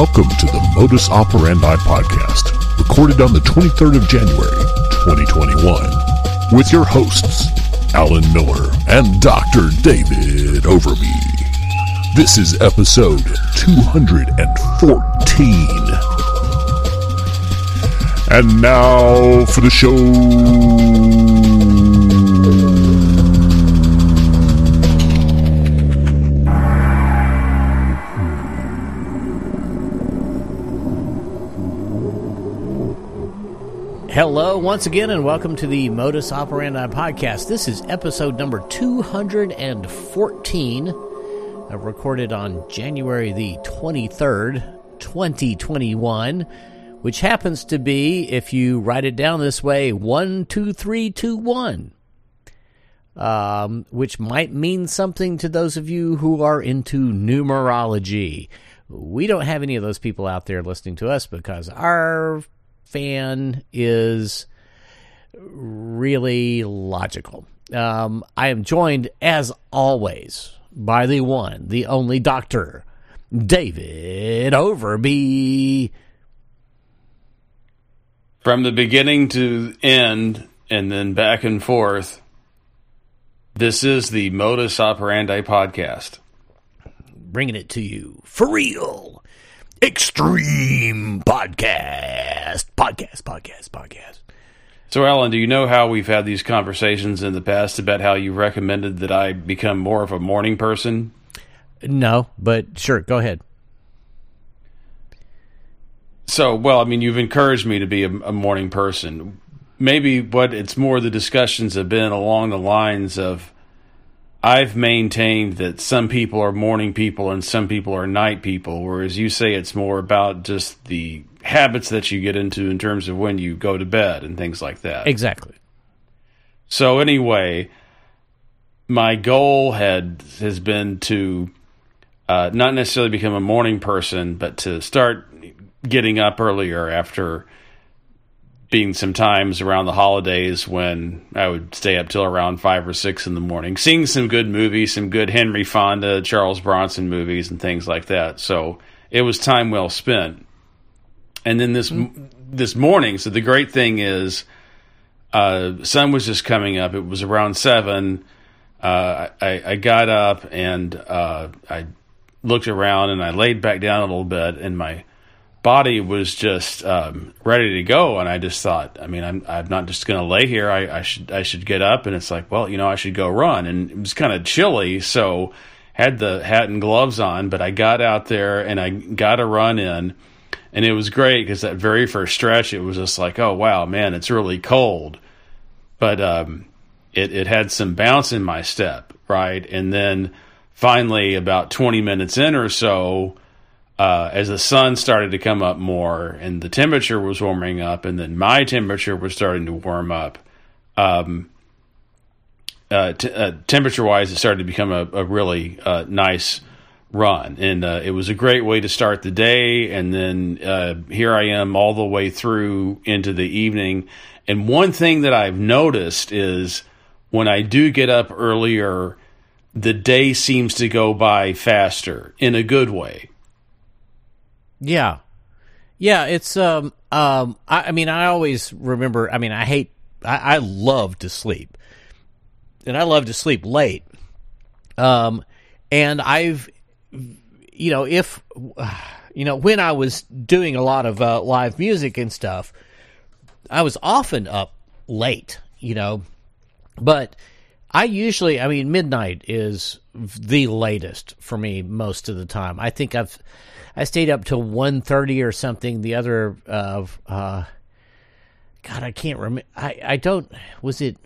Welcome to the Modus Operandi podcast, recorded on the 23rd of January, 2021, with your hosts, Alan Miller and Dr. David Overby. This is episode 214. And now for the show. Once again, and welcome to the Modus Operandi podcast. This is episode number 214, uh, recorded on January the 23rd, 2021, which happens to be, if you write it down this way, 12321, um, which might mean something to those of you who are into numerology. We don't have any of those people out there listening to us because our fan is really logical. Um, I am joined, as always, by the one, the only doctor, David Overby. From the beginning to end, and then back and forth, this is the Modus Operandi podcast. Bringing it to you for real. Extreme Podcast. Podcast, podcast, podcast. So, Alan, do you know how we've had these conversations in the past about how you recommended that I become more of a morning person? No, but sure, go ahead. So, well, I mean, you've encouraged me to be a, a morning person. Maybe what it's more the discussions have been along the lines of I've maintained that some people are morning people and some people are night people, whereas you say it's more about just the habits that you get into in terms of when you go to bed and things like that. Exactly. So anyway, my goal had has been to uh, not necessarily become a morning person, but to start getting up earlier after being some times around the holidays when I would stay up till around five or six in the morning, seeing some good movies, some good Henry Fonda, Charles Bronson movies, and things like that. So it was time well spent. And then this mm-hmm. this morning, so the great thing is, uh, sun was just coming up. It was around seven. Uh, I, I got up and uh, I looked around and I laid back down a little bit, and my body was just um, ready to go, and I just thought, I mean, I'm I'm not just going to lay here. I, I should I should get up, and it's like, well, you know, I should go run, and it was kind of chilly, so had the hat and gloves on, but I got out there and I got a run in, and it was great because that very first stretch, it was just like, oh wow, man, it's really cold, but um, it it had some bounce in my step, right, and then finally about 20 minutes in or so uh, as the sun started to come up more and the temperature was warming up, and then my temperature was starting to warm up. Um, uh, t- uh, temperature wise, it started to become a, a really uh, nice run, and uh, it was a great way to start the day. And then uh, here I am all the way through into the evening. And one thing that I've noticed is when I do get up earlier, the day seems to go by faster in a good way yeah, yeah. It's um um. I, I mean, I always remember. I mean, I hate. I, I love to sleep, and I love to sleep late. Um, and I've, you know, if you know, when I was doing a lot of uh, live music and stuff, I was often up late. You know, but I usually, I mean, midnight is the latest for me most of the time. I think I've I stayed up till 1.30 or something. The other, uh, uh, God, I can't remember. I, I don't, was it,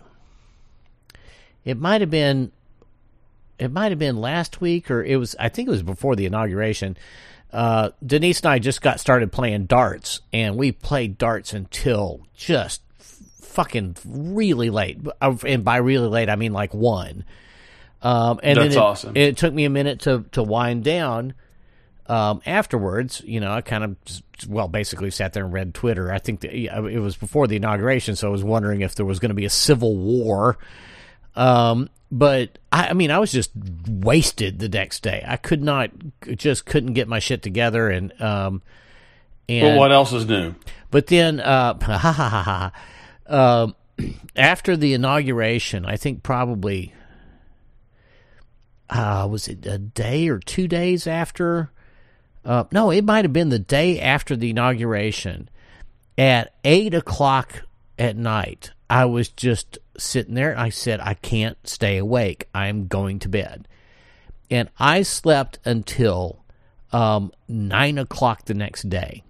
it might have been, it might have been last week or it was, I think it was before the inauguration. Uh, Denise and I just got started playing darts and we played darts until just fucking really late. And by really late, I mean like one. Um, and That's then it, awesome. it took me a minute to, to wind down um, afterwards, you know, I kind of, well, basically sat there and read Twitter. I think that, it was before the inauguration, so I was wondering if there was going to be a civil war Um, but I, I mean, I was just wasted the next day. I could not, just couldn't get my shit together, and um, and what else is new? but then, uh, ha ha ha ha. Um, after the inauguration, I think probably, uh, was it a day or two days after? Uh, no, it might have been the day after the inauguration. At eight o'clock at night, I was just sitting there. I said, I can't stay awake. I'm going to bed. And I slept until um, nine o'clock the next day.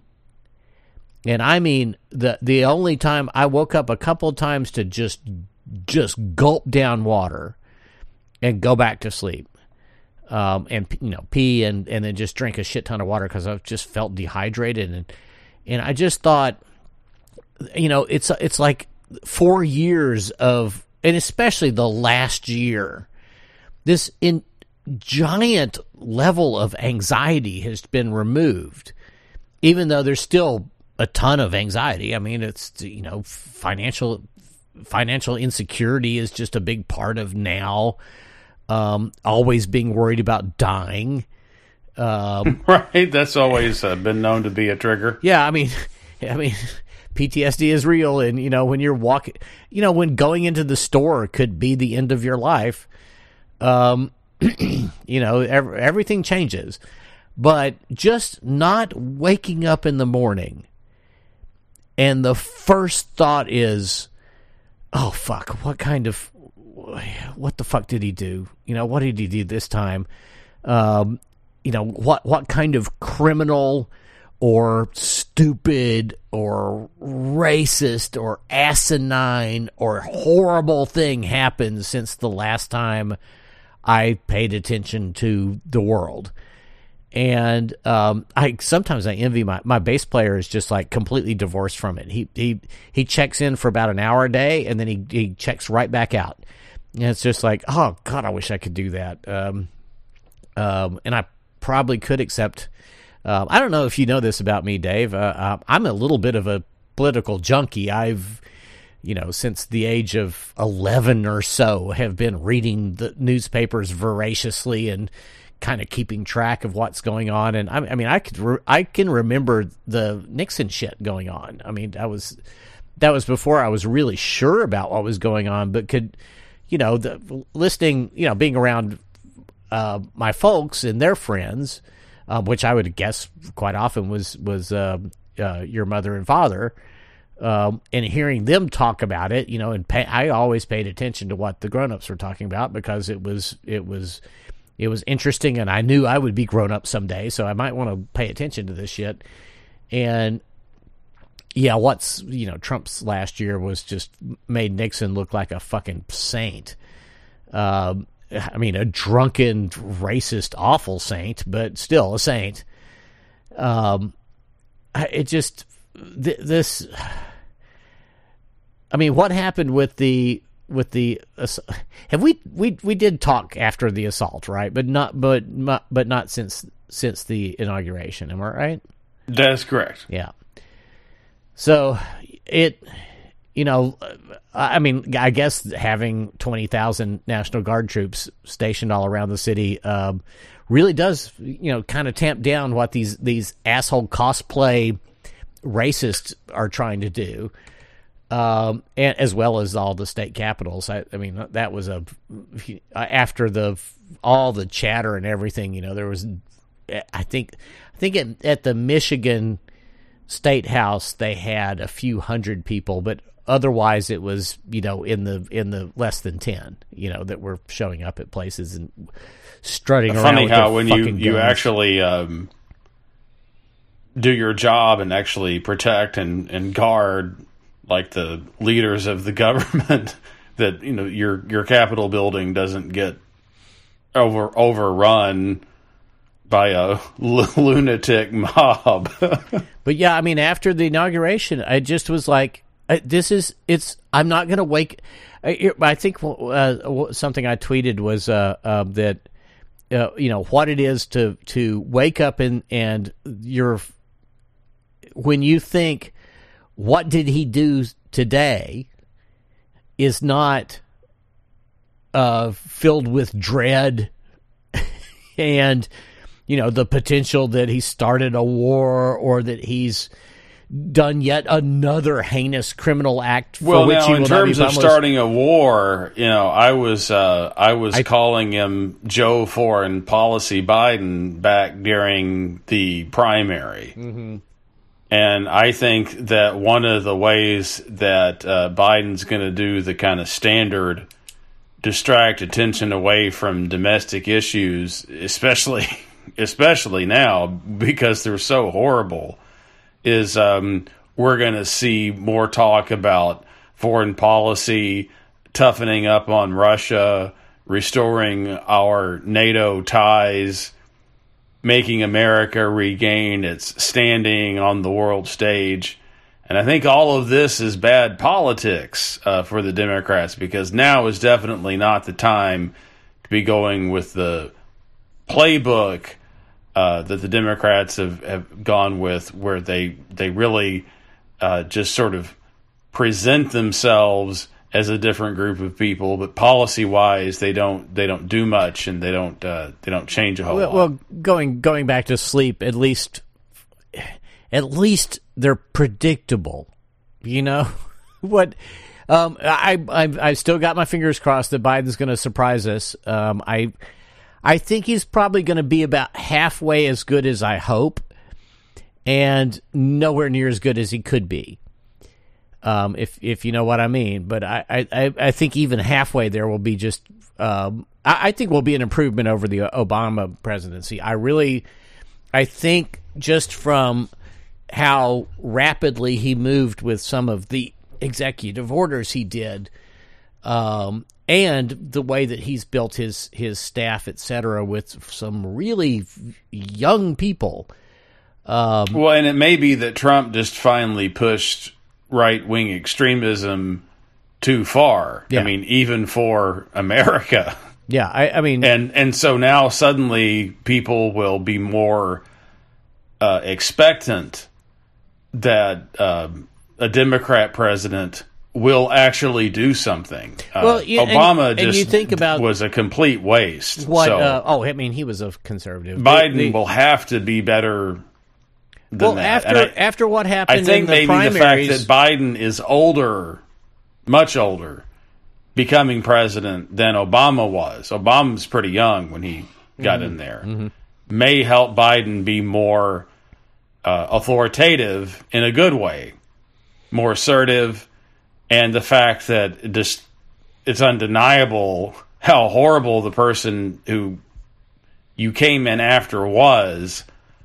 And I mean the the only time I woke up a couple times to just just gulp down water and go back to sleep. Um, and you know pee and, and then just drink a shit ton of water because I just felt dehydrated and and I just thought, you know, it's it's like four years of and especially the last year, this in giant level of anxiety has been removed, even though there's still a ton of anxiety. I mean, it's you know financial financial insecurity is just a big part of now. Um, always being worried about dying. Um, Right? That's always uh, been known to be a trigger. yeah, I mean, I mean, PTSD is real, and you know when you're walking, you know when going into the store could be the end of your life. Um, you know, ev- everything changes, but just not waking up in the morning, and the first thought is, "Oh fuck, what kind of, what the fuck did he do? You know, what did he do this time? Um, you know, what what kind of criminal?" Or stupid or racist or asinine or horrible thing happened since the last time I paid attention to the world. And um, I sometimes I envy my my bass player is just like completely divorced from it. He he he checks in for about an hour a day and then he he checks right back out. And it's just like, oh God, I wish I could do that. Um, um, and I probably could accept. Um, I don't know if you know this about me, Dave. Uh, uh, I'm a little bit of a political junkie. I've, you know, since the age of 11 or so, have been reading the newspapers voraciously and kind of keeping track of what's going on. And I, I mean, I could, re- I can remember the Nixon shit going on. I mean, that was, that was before I was really sure about what was going on, but could, you know, the listening, you know, being around uh, my folks and their friends, um, which I would guess quite often was was uh, uh, your mother and father, um, and hearing them talk about it, you know, and pay, I always paid attention to what the grown ups were talking about because it was it was it was interesting, and I knew I would be grown up someday, so I might want to pay attention to this shit. And yeah, what's you know Trump's last year was just made Nixon look like a fucking saint. Um, I mean, a drunken, racist, awful saint, but still a saint. Um, it just th- this. I mean, what happened with the with the have we we we did talk after the assault, right? But not but but not since since the inauguration. Am I right? That's correct. Yeah. So it, you know, I mean, I guess having twenty thousand National Guard troops stationed all around the city um, really does, you know, kind of tamp down what these these asshole cosplay racists are trying to do, um, and as well as all the state capitals. I, I mean, that was a after the all the chatter and everything. You know, there was, I think, I think at, at the Michigan State House they had a few hundred people, but otherwise it was you know in the in the less than 10 you know that were showing up at places and strutting around Funny how when you fucking you actually um, do your job and actually protect and, and guard like the leaders of the government that you know your your Capitol building doesn't get over overrun by a lunatic mob. but yeah i mean after the inauguration i just was like I- this is it's i'm not gonna wake i, I think uh, something i tweeted was uh, uh, that uh, you know what it is to to wake up and and you're when you think what did he do today is not uh, filled with dread and you know the potential that he started a war or that he's done yet another heinous criminal act. For well, which now in will not be terms of starting a war, you know, I was uh, I was calling him Joe Foreign Policy Biden back during the primary, Mm-hmm. and I think that one of the ways that uh, Biden's going to do the kind of standard distract attention away from domestic issues, especially especially now because they're so horrible is um, we're going to see more talk about foreign policy, toughening up on Russia, restoring our NATO ties, making America regain its standing on the world stage. And I think all of this is bad politics uh, for the Democrats because now is definitely not the time to be going with the playbook uh, that the Democrats have, have gone with, where they they really uh, just sort of present themselves as a different group of people, but policy wise, they don't they don't do much and they don't uh, they don't change a whole well, lot. well, going going back to sleep, at least at least they're predictable. You know what? Um, I I I still got my fingers crossed that Biden's going to surprise us. Um, I I think he's probably going to be about halfway as good as I hope, and nowhere near as good as he could be. Um, if if you know what I mean, but I, I, I think even halfway there will be just. Um, I, I think will be an improvement over the Obama presidency. I really, I think just from how rapidly he moved with some of the executive orders he did, um, and the way that he's built his his staff, et cetera, with some really young people. Um, well, and it may be that Trump just finally pushed right wing extremism too far. Yeah. I mean, even for America. yeah, I, I mean, and and so now suddenly people will be more uh, expectant that um, a Democrat president will actually do something. Uh, Well, Obama and just you think about- was a complete waste. what? So uh, oh, I mean, he was a conservative. Biden The- the- will have to be better. Than well that. after I, after what happened I think in the maybe primaries, the fact that Biden is older, much older, becoming president than Obama was. Obama's pretty young when he got in there. May help Biden be more uh, authoritative in a good way, more assertive, and the fact that just it's undeniable how horrible the person who you came in after was.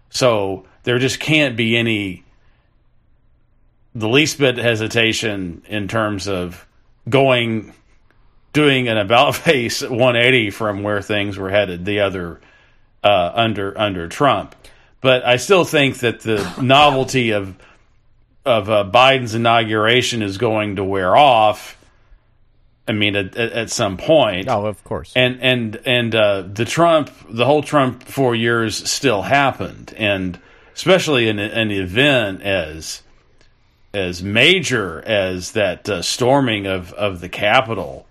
So there just can't be any the least bit hesitation in terms of going doing an about face 180 from where things were headed the other uh, under under Trump. But I still think that the novelty of of uh, Biden's inauguration is going to wear off. I mean, at, at, at some point, oh, of course, and and and uh, the Trump, the whole Trump four years still happened, and especially in an event as as major as that uh, storming of of the Capitol,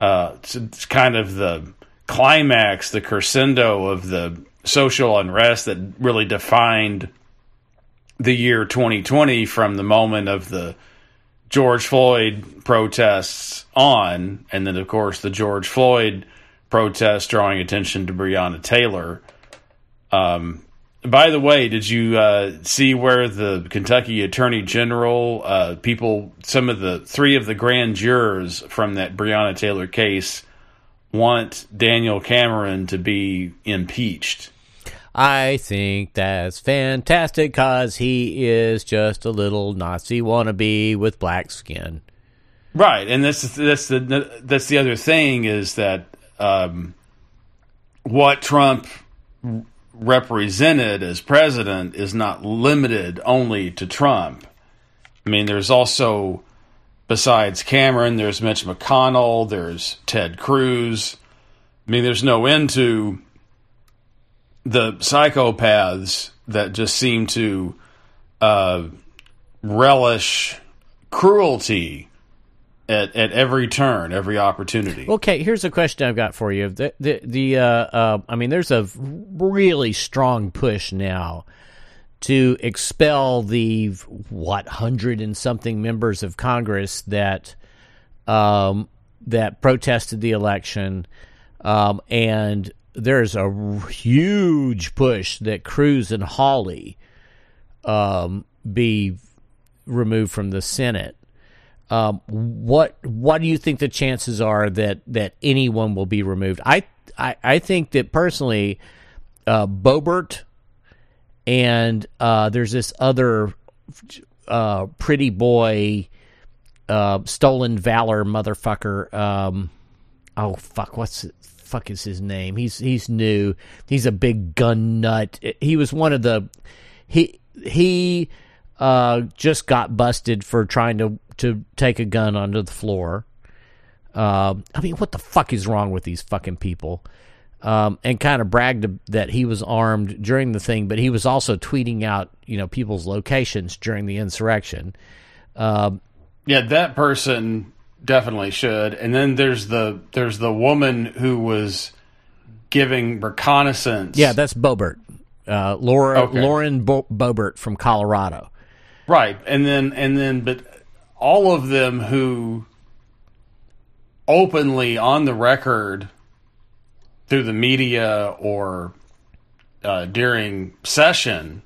uh, it's, it's kind of the climax, the crescendo of the social unrest that really defined the year 2020 from the moment of the George Floyd protests on, and then of course the George Floyd protests drawing attention to Breonna Taylor. Um, by the way, did you uh, see where the Kentucky Attorney General, uh, people, some of the three of the grand jurors from that Breonna Taylor case want Daniel Cameron to be impeached? I think that's fantastic because he is just a little Nazi wannabe with black skin. Right, and that's that's the that's the other thing is that um, what Trump represented as president is not limited only to Trump. I mean, there's also besides Cameron, there's Mitch McConnell, there's Ted Cruz. I mean, there's no end to the psychopaths that just seem to uh, relish cruelty at, at every turn, every opportunity. Okay, here's a question I've got for you. The the, the uh, uh, I mean, there's a really strong push now to expel the what hundred and something members of Congress that um, that protested the election, um, and there's a huge push that Cruz and Hawley um, be removed from the Senate. Um, what what do you think the chances are that that anyone will be removed? I I, I think that personally, uh, Boebert and uh, there's this other uh, pretty boy, uh, stolen valor motherfucker. Um, oh fuck, what's fuck is his name? He's he's new. He's a big gun nut. He was one of the he he uh, just got busted for trying to to take a gun onto the floor. Uh, I mean, what the fuck is wrong with these fucking people? Um, and kind of bragged that he was armed during the thing, but he was also tweeting out, you know, people's locations during the insurrection. Um, yeah, that person definitely should. And then there's the there's the woman who was giving reconnaissance. Yeah, that's Boebert, uh, Laura Okay. Lauren Bo- Boebert from Colorado. Right. And then and then but all of them who openly on the record through the media or uh, during session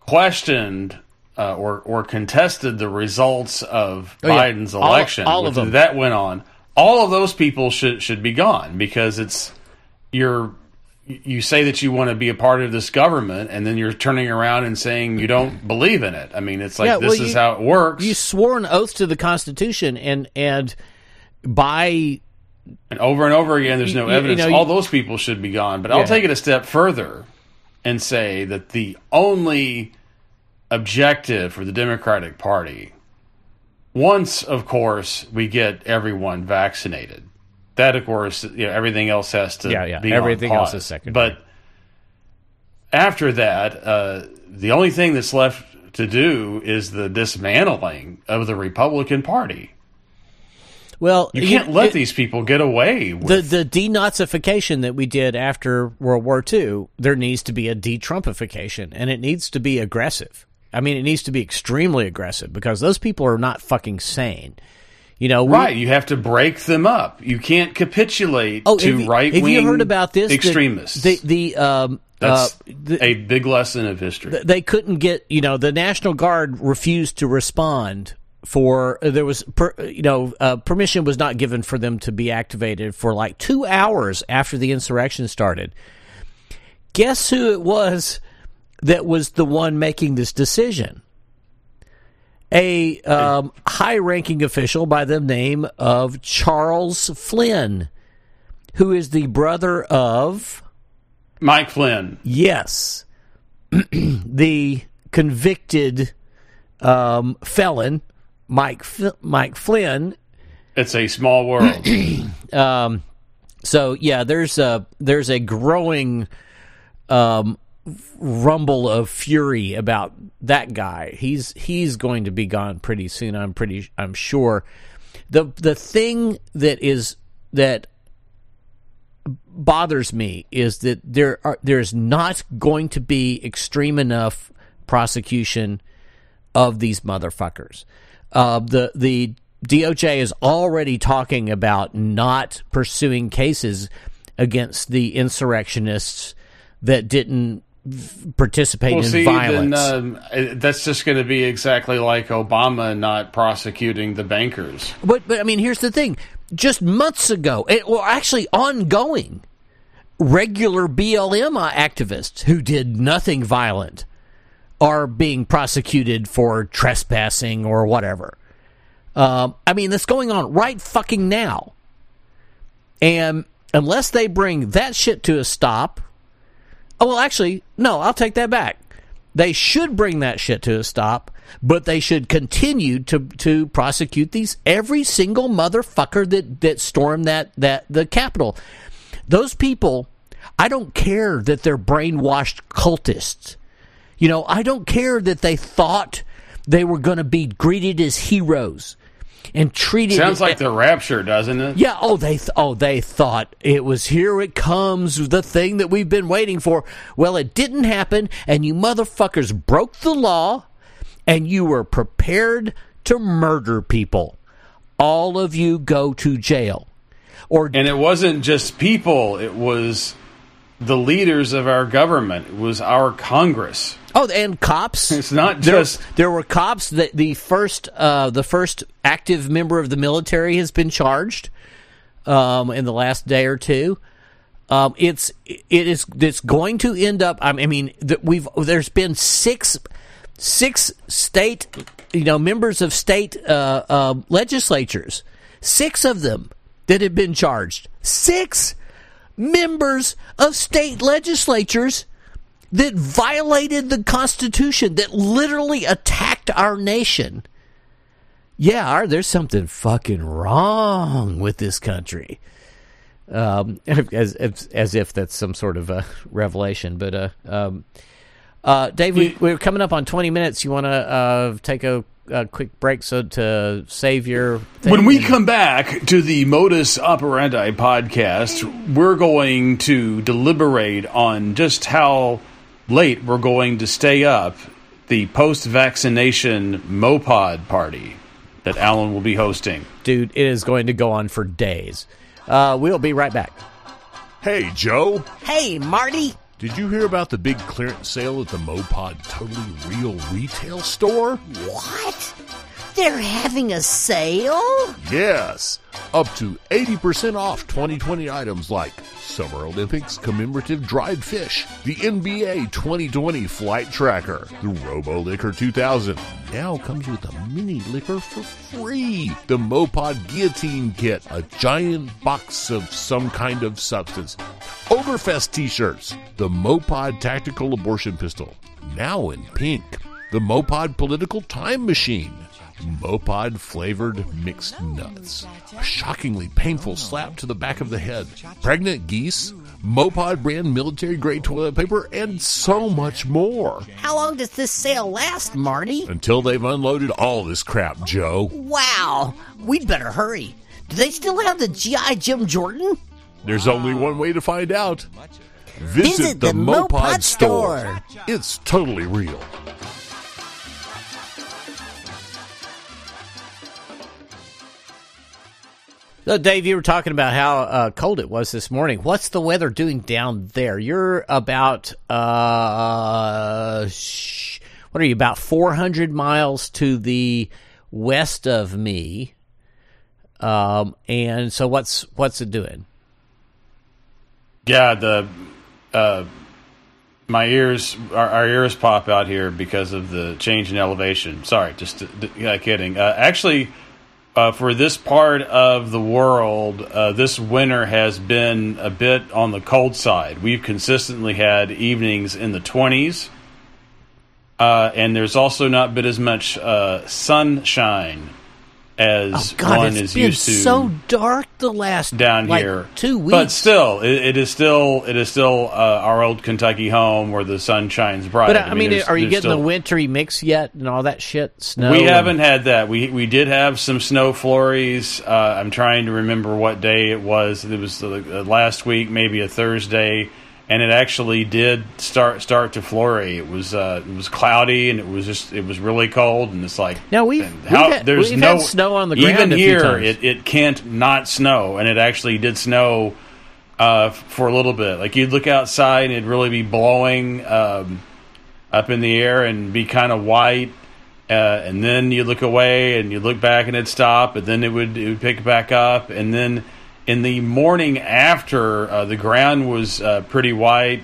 questioned uh, or or contested the results of Oh, yeah. Biden's All- election. all of them. That went on. All of those people should should be gone because it's you're you say that you want to be a part of this government and then you're turning around and saying you don't believe in it. I mean, it's like Yeah, this well, is you- how it works. You swore an oath to the Constitution, and and by and over and over again, there's no you- you evidence. know, All you- those people should be gone. But Yeah. I'll take it a step further and say that the only objective for the Democratic Party, once, of course, we get everyone vaccinated, that, of course, you know, everything else has to Yeah, yeah. be on Everything else is secondary. But after that, uh, the only thing that's left to do is the dismantling of the Republican Party. well, You can't let it- these people get away with the the denazification that we did after World War II. There needs to be a de-Trumpification, and it needs to be aggressive. I mean, it needs to be extremely aggressive because those people are not fucking sane. You know, we- Right, you have to break them up. You can't capitulate Oh, to have right Have wing you heard about this? The- extremists. The the, um, That's uh, the, a big lesson of history. they couldn't get you know the national guard refused to respond for there was per, you know uh, permission was not given for them to be activated for like two hours after the insurrection started guess who it was that was the one making this decision a um, high-ranking official by the name of charles flynn who is the brother of Mike Flynn. Yes. the convicted um, felon, Mike F- Mike Flynn. It's a small world. Um, so yeah, there's a there's a growing um, rumble of fury about that guy. He's he's going to be gone pretty soon. I'm pretty I'm sure. The the thing that is that bothers me is that there are there's not going to be extreme enough prosecution of these motherfuckers. Uh, the the DOJ is already talking about not pursuing cases against the insurrectionists that didn't participate well, in see, violence. then um, uh, that's just going to be exactly like Obama not prosecuting the bankers. But but I mean, here's the thing: just months ago, it, well, actually ongoing, regular BLM activists who did nothing violent are being prosecuted for trespassing or whatever. Um, I mean, that's going on right fucking now. And unless they bring that shit to a stop, oh well, actually, no, I'll take that back. They should bring that shit to a stop, but they should continue to to prosecute these every single motherfucker that that stormed that that the Capitol. Those people, I don't care that they're brainwashed cultists. You know, I don't care that they thought they were going to be greeted as heroes. And treated Sounds it, like the rapture, doesn't it? yeah. Oh, they th- oh they thought it was here. It comes, the thing that we've been waiting for. Well, it didn't happen, and you motherfuckers broke the law, and you were prepared to murder people. All of you go to jail, or And it wasn't just people; it was the leaders of our government. It was our Congress. Oh, and cops. It's not There, just there were cops that the first uh, the first active member of the military has been charged um, in the last day or two. Um, it's it is it's going to end up. I mean, we've there's been six six state you know members of state uh, uh, legislatures, six of them that have been charged. Six members of state legislatures that violated the Constitution, that literally attacked our nation. Yeah, there's something fucking wrong with this country. Um, as, as as if that's some sort of a revelation, but uh, um, uh, Dave, we, we're coming up on 20 minutes. You want to uh, take a, a quick break so to save your thing? When we And- come back to the Modus Operandi podcast, we're going to deliberate on just how late we're going to stay up the post vaccination Mopod party that Alan will be hosting. dude, it is going to go on for days. Uh, we'll be right back. Hey, Joe. Hey, Marty. Did you hear about the big clearance sale at the Mopod Totally Real retail store? What? They're having a sale? Yes. Up to 80% off 2020 items like Summer Olympics commemorative dried fish, the NBA 2020 flight tracker, the Robo Liquor 2000. Now comes with a mini liquor for free. The Mopod Guillotine Kit, a giant box of some kind of substance. Overfest t-shirts, the Mopod Tactical Abortion Pistol, now in pink. The Mopod Political Time Machine. Mopod flavored mixed nuts. A shockingly painful slap to the back of the head. Pregnant geese. Mopod brand military grade toilet paper, and so much more. How long does this sale last, Marty? Until they've unloaded all this crap, Joe. Wow. We'd better hurry. Do they still have the G.I. Jim Jordan? There's only one way to find out. Visit, Visit the, the Mopod, Mopod store. store. It's totally real. So, Dave, you were talking about how uh, cold it was this morning. What's the weather doing down there? You're about uh, sh- what are you about 400 miles to the west of me, um, and so what's what's it doing? Yeah, the uh, my ears, our, our ears pop out here because of the change in elevation. Sorry, just yeah, kidding. Uh, actually, uh, for this part of the world, uh, this winter has been a bit on the cold side. We've consistently had evenings in the twenties, uh, and there's also not been as much uh, sunshine as Oh God, one it's is been used to so dark the last down like, here. two weeks. But still, it, it is still it is still uh, our old Kentucky home where the sun shines bright. but uh, I mean, are you getting the still- wintry mix yet and all that shit? Snow. We and- haven't had that. We we did have some snow flurries. Uh, I'm trying to remember what day it was. It was the, uh, last week, maybe a Thursday, and it actually did start start to flurry. It was uh, it was cloudy and it was just it was really cold and it's like Now, we've- and we've had- we've had snow on the ground even here it it can't not snow and it actually did snow uh, for a little bit. Like you'd look outside and it'd really be blowing um, up in the air and be kind of white. Uh, and then you look away and you look back and it'd stop, and then it would it would pick back up, and then in the morning after uh, the ground was uh, pretty white,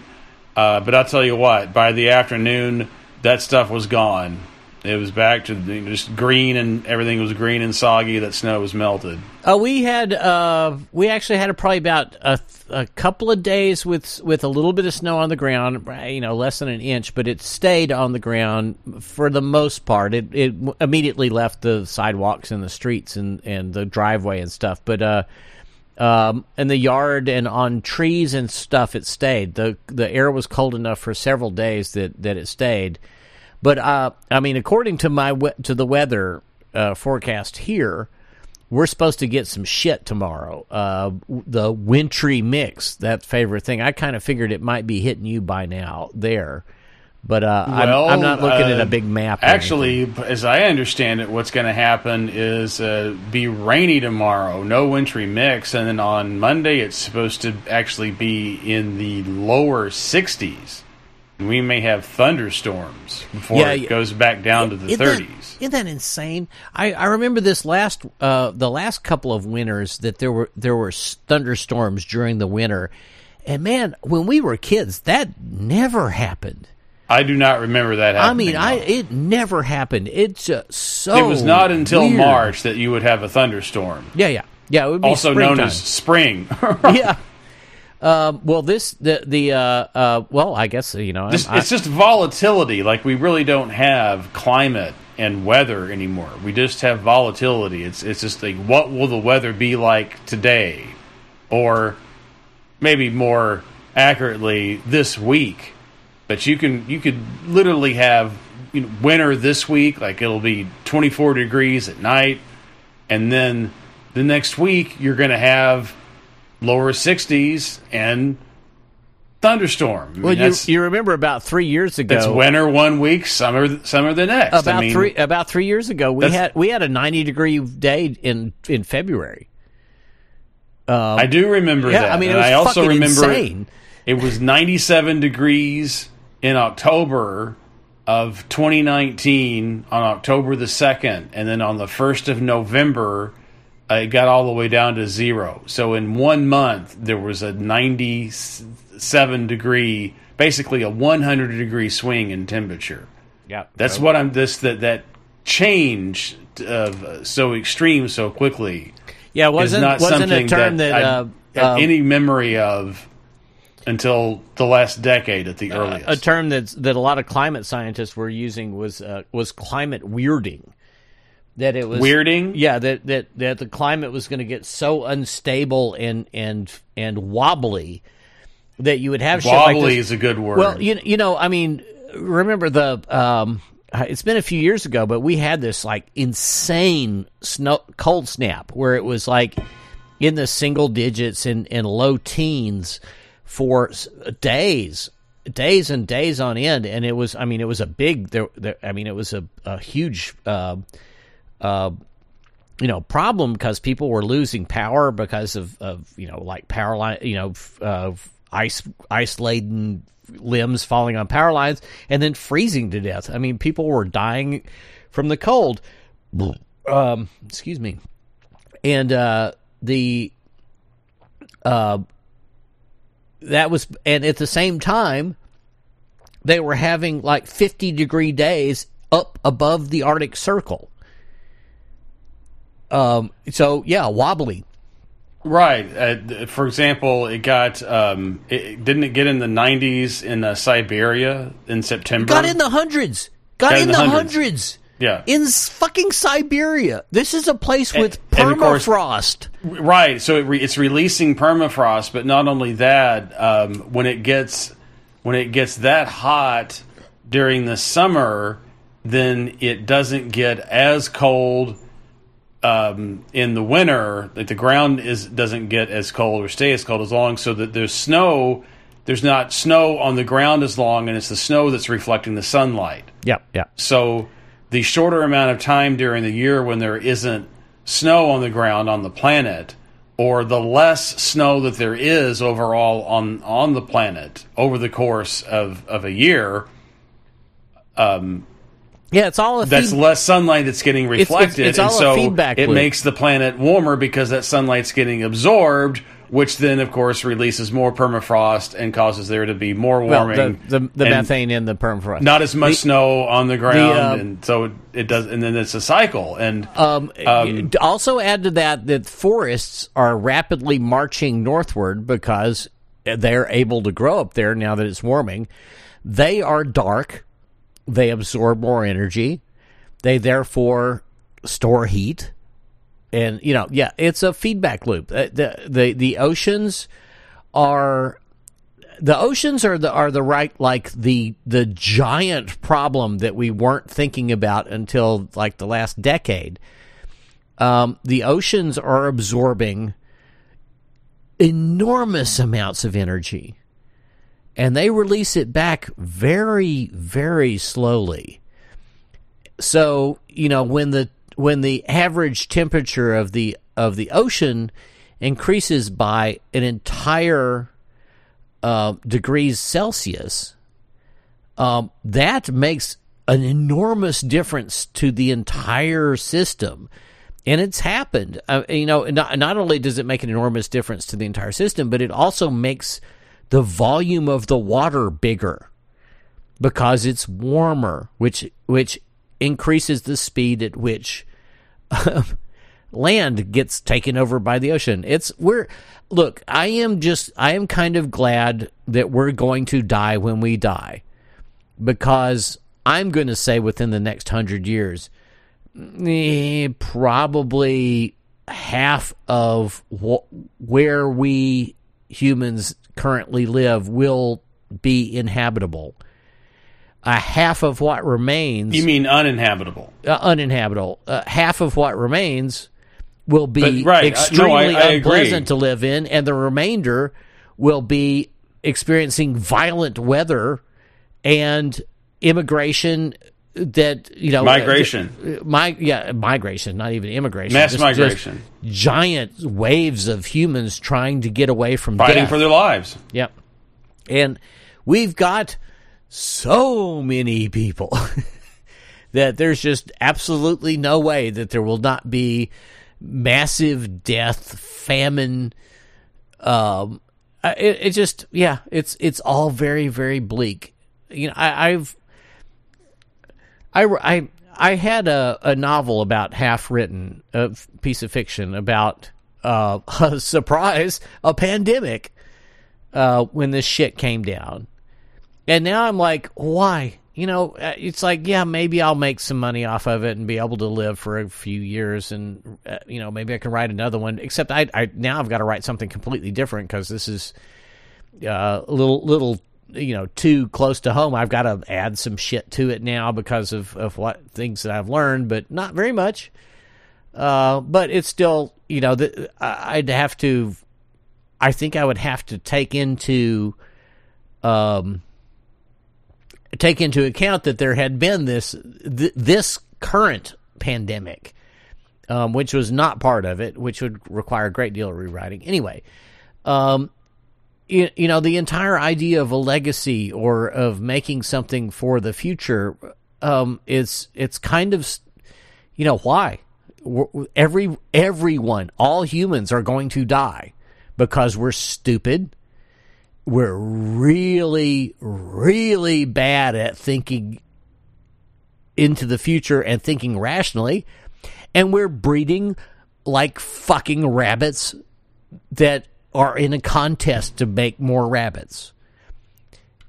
uh, but I'll tell you what, by the afternoon that stuff was gone. It was back to just green and everything was green and soggy. That snow was melted. Uh, we had uh, we actually had probably about a, a couple of days with with a little bit of snow on the ground, you know, less than an inch, but it stayed on the ground for the most part. It it immediately left the sidewalks and the streets and and the driveway and stuff, but uh, um, in the yard and on trees and stuff, it stayed. the The air was cold enough for several days that that it stayed. But uh, I mean, according to my to the weather uh, forecast here, we're supposed to get some shit tomorrow. Uh, the wintry mix, that favorite thing. I kind of figured it might be hitting you by now there, but uh, Well, I'm, I'm not looking at uh, a big map. Actually, as I understand it, what's going to happen is uh, be rainy tomorrow, no wintry mix, and then on Monday it's supposed to actually be in the lower 60s. We may have thunderstorms before Yeah, it goes back down to the Isn't 30s. isn't that insane? I, I remember this last uh, the last couple of winters that there were there were thunderstorms during the winter, and man, when we were kids, that never happened. I do not remember that I happening. mean, I it never happened. It's just so. it was not until weird. March that you would have a thunderstorm, Yeah, yeah, yeah. It would be also known as spring. yeah. Um, well, this the the uh, uh, well, I guess you know Just- I- it's just volatility. Like we really don't have climate and weather anymore. We just have volatility. It's it's just like what will the weather be like today, or maybe more accurately this week. But you can you could literally have you know, winter this week. Like it'll be 24 degrees at night, and then the next week you're going to have lower 60s and thunderstorm. I mean, well, you you remember about three years ago. it's winter one week, summer summer the next. about I mean, three about three years ago we had we had a 90 degree day in in February. Um, I do remember Yeah, that. I mean, it was I also remember insane. It, it was 97 degrees in October of 2019 on October the 2nd, and then on the 1st of November, uh, it got all the way down to zero. So in one month, there was a 97 degree, basically a 100 degree swing in temperature. Yeah, That's what I'm this that that change of so extreme so quickly yeah. is Wasn't not wasn't something a term that, I uh, had um, any memory of until the last decade at the earliest. a term that's that a lot of climate scientists were using was uh, was climate weirding. That it was Weirding? Yeah, that that that the climate was going to get so unstable and and and wobbly that you would have shit like Wobbly this. is a good word. Well, you you know, I mean, remember the um it's been a few years ago, but we had this like insane snow cold snap where it was like in the single digits and, and low teens for days, days and days on end, and it was I mean it was a big there, there I mean it was a, a huge uh, uh, you know problem because people were losing power because of, of you know like power line you know uh, ice ice laden limbs falling on power lines and then freezing to death. I mean people were dying from the cold. Um, excuse me, and uh, the uh, that was and at the same time they were having like 50 degree days up above the arctic circle. Um so yeah wobbly. Right. Uh, for example, it got um, it, didn't it get in the 90s in uh, Siberia in September? got in the hundreds. Got, in, the hundreds, Yeah. in fucking siberia this is a place with and of course- permafrost Right. So it re- it's releasing permafrost, but not only that, um, when it gets when it gets that hot during the summer, then it doesn't get as cold um, in the winter. The ground is doesn't get as cold or stay as cold as long, so that there's snow. There's not snow on the ground as long, and it's the snow that's reflecting the sunlight. yeah yeah So the shorter amount of time during the year when there isn't snow on the ground on the planet, or the less snow that there is overall on on the planet over the course of, of a year, um, yeah it's all a that's feed- less sunlight that's getting it's- reflected, it's and all a so it makes the planet warmer because that sunlight's getting absorbed. Which then, of course, releases more permafrost and causes there to be more well warming. the the, the methane in the permafrost not as much snow on the ground, um, and so it, it does, and then it's a cycle. And Um, also add to that that forests are rapidly marching northward because they're able to grow up there now that it's warming. They are dark. They absorb more energy. They therefore store heat. And you know, yeah, it's a feedback loop. Uh, The the the oceans are the oceans are the are the right like the the giant problem that we weren't thinking about until like the last decade. Um, the oceans are absorbing enormous amounts of energy. And they release it back very very slowly. So you know when the when the average temperature of the of the ocean increases by an entire uh, degrees celsius um, that makes an enormous difference to the entire system and it's happened. Uh, you know, not, not only does it make an enormous difference to the entire system, but it also makes the volume of the water bigger because it's warmer, which which increases the speed at which land gets taken over by the ocean. It's we're look, I am just I am kind of glad that we're going to die when we die because I'm going to say within the next 100 years eh, probably half of wh- where we humans currently live will be inhabitable. A half of what remains. You mean uninhabitable? Uh, uninhabitable. Uh, half of what remains will be But, right, I- no, extremely I- I unpleasant agree. to live in, and the remainder will be experiencing violent weather and immigration that you know Migration. uh, my yeah migration not even immigration Mass just- just migration. giant waves of humans trying to get away from Fighting death. for their lives. Yep. And we've got so many people that there's just absolutely no way that there will not be massive death, famine. Um, it, it just, yeah, it's it's all very very bleak. You know, I, I've I, I, I had a, a novel about half written, a piece of fiction about uh, a surprise, a pandemic uh, when this shit came down. And now I'm like, why? You know, uh, it's like, yeah, maybe I'll make some money off of it and be able to live for a few years, and uh, you know, maybe I can write another one. Except I, I now I've got to write something completely different because this is uh, a little, little, you know, too close to home. I've got to add some shit to it now because of of what things that I've learned, but not very much. Uh, but it's still, you know, the, I'd have to. I think I would have to take into, um, take into account that there had been this th- this current pandemic, um, which was not part of it, which would require a great deal of rewriting. Anyway, um, you, you know, the entire idea of a legacy or of making something for the future, um, is it's kind of, you know, why every everyone, all humans are going to die because we're stupid. We're really, really bad at thinking into the future and thinking rationally, and we're breeding like fucking rabbits that are in a contest to make more rabbits.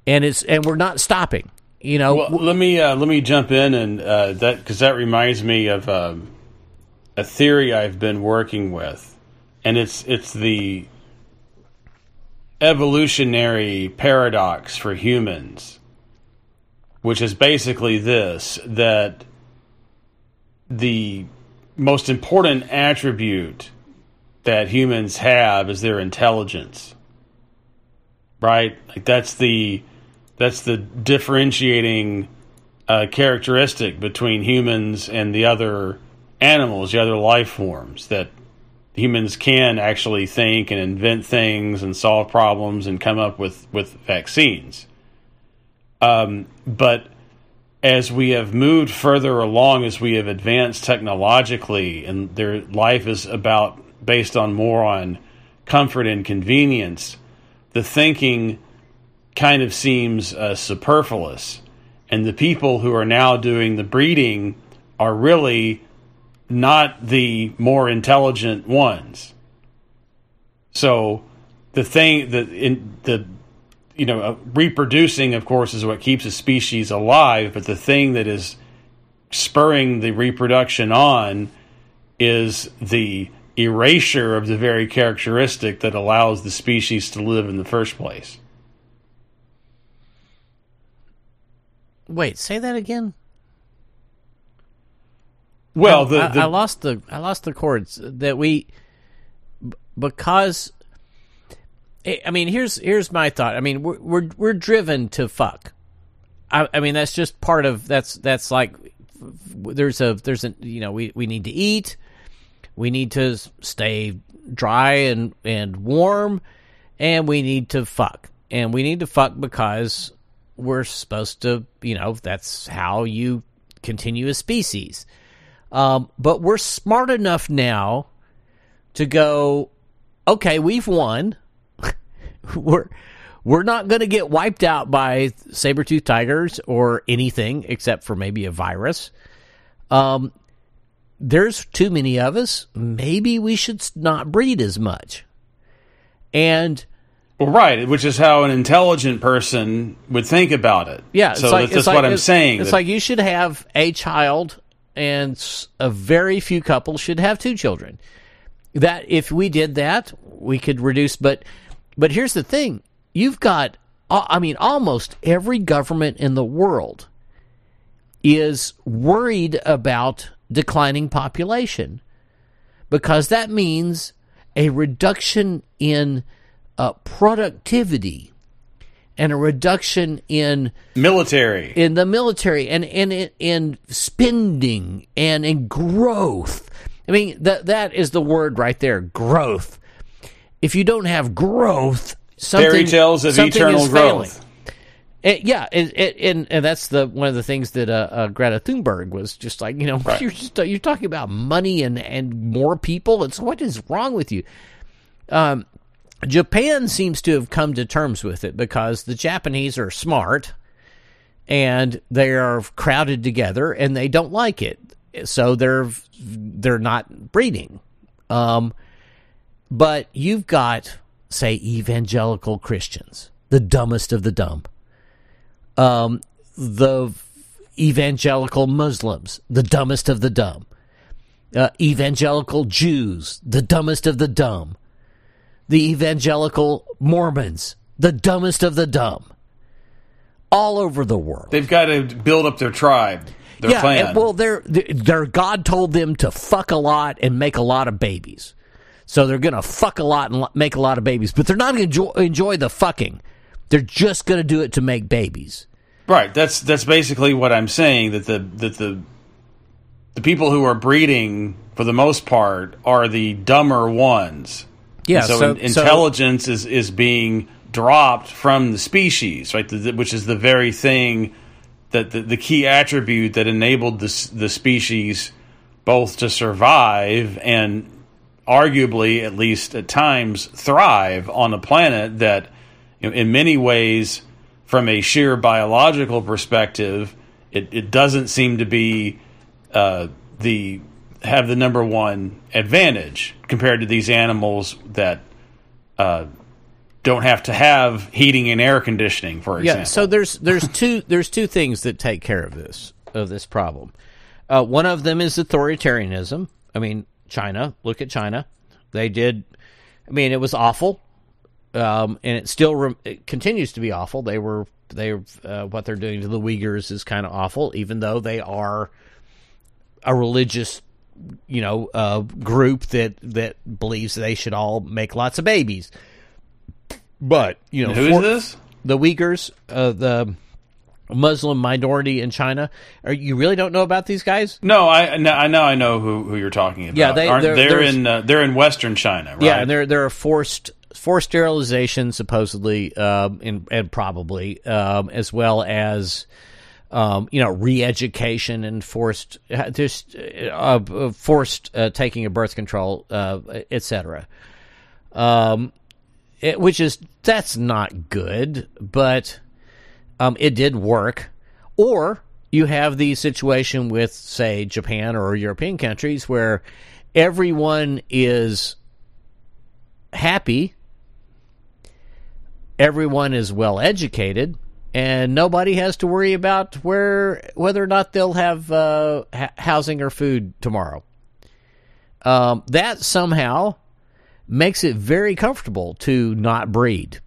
And it's and we're not stopping. You know, Well, let me uh, let me jump in and uh, that because that reminds me of um, a theory I've been working with, and it's it's the evolutionary paradox for humans, which is basically this that the most important attribute that humans have is their intelligence. Right? Like that's the that's the differentiating uh, characteristic between humans and the other animals, the other life forms. That humans can actually think and invent things and solve problems and come up with with vaccines. Um, but as we have moved further along, as we have advanced technologically, and their life is about based on more on comfort and convenience, the thinking kind of seems uh, superfluous. And the people who are now doing the breeding are really not the more intelligent ones. So the thing that in the you know uh, reproducing, of course, is what keeps a species alive. But the thing that is spurring the reproduction on is the erasure of the very characteristic that allows the species to live in the first place. wait, say that again. Well, I, the, I- the I lost the I lost the chords that we because I I mean here's here's my thought. I mean we're we're, we're driven to fuck. I, I mean that's just part of that's that's like there's a there's a you know we we need to eat, we need to stay dry and and warm, and we need to fuck, and we need to fuck because we're supposed to you know that's how you continue a species. Um, but we're smart enough now to go, okay, we've won. we're we're not going to get wiped out by saber tooth tigers or anything except for maybe a virus. Um, there's too many of us. Maybe we should not breed as much. And well, right, which is how an intelligent person would think about it. Yeah, so it's like, that's, that's like- what I'm it's- saying. It's that- like you should have a child, and a very few couples should have two children. That if we did that, we could reduce. But but here's the thing: you've got, I mean, almost every government in the world is worried about declining population because that means a reduction in uh, productivity and a reduction in military. in the military and and in, in spending and in growth. I mean that that is the word right there, growth. If you don't have growth, something Fairy tales of eternal growth. It, yeah, it, it, and and that's the one of the things that uh, uh, Greta Thunberg was just like, you know, you're just you're talking about money and and more people. It's what is wrong with you? Um, Japan seems to have come to terms with it because the Japanese are smart and they are crowded together and they don't like it, so they're they're not breeding. Um, but you've got say evangelical Christians, the dumbest of the dumb. Um, the evangelical Muslims, the dumbest of the dumb, uh, evangelical Jews, the dumbest of the dumb, the evangelical Mormons, the dumbest of the dumb, all over the world. They've got to build up their tribe, their yeah, and- well, their their God told them to fuck a lot and make a lot of babies, so they're gonna fuck a lot and make a lot of babies, but they're not gonna enjoy, enjoy the fucking. They're just gonna do it to make babies. Right. That's that's basically what I'm saying. That the that the the people who are breeding, for the most part, are the dumber ones. Yeah, And so, so- in- so- intelligence is is being dropped from the species, right? The, the- which is the very thing that the, the key attribute that enabled the the species both to survive and arguably, at least at times, thrive on a planet that, you know, in many ways, from a sheer biological perspective, it, it doesn't seem to be uh, the have the number one advantage compared to these animals that uh, don't have to have heating and air conditioning, for example. Yeah, so there's there's two there's two things that take care of this of this problem. Uh, one of them is authoritarianism. I mean, China. Look at China. They did. I mean, it was awful, um, and it still re- it continues to be awful. They were they uh, what they're doing to the Uyghurs is kind of awful, even though they are a religious, you know, uh, group that that believes they should all make lots of babies. But you know, who is for- this? the Uyghurs, uh, the Muslim minority in China. Are you really don't know about these guys? No, I no, I know I know who, who you're talking about. Yeah, they- Aren't- they're- they're, in uh, they're in Western China, right? Yeah, and they're they're a forced forced sterilization supposedly, um, and, and probably um, as well as. Um, you know, re-education and forced, just uh, uh, forced uh, taking of birth control, uh, etc. Um, it, which is that's not good, but um, it did work. Or you have the situation with, say, Japan or European countries where everyone is happy, everyone is well educated, and nobody has to worry about where whether or not they'll have uh, ha- housing or food tomorrow. Um, that somehow makes it very comfortable to not breed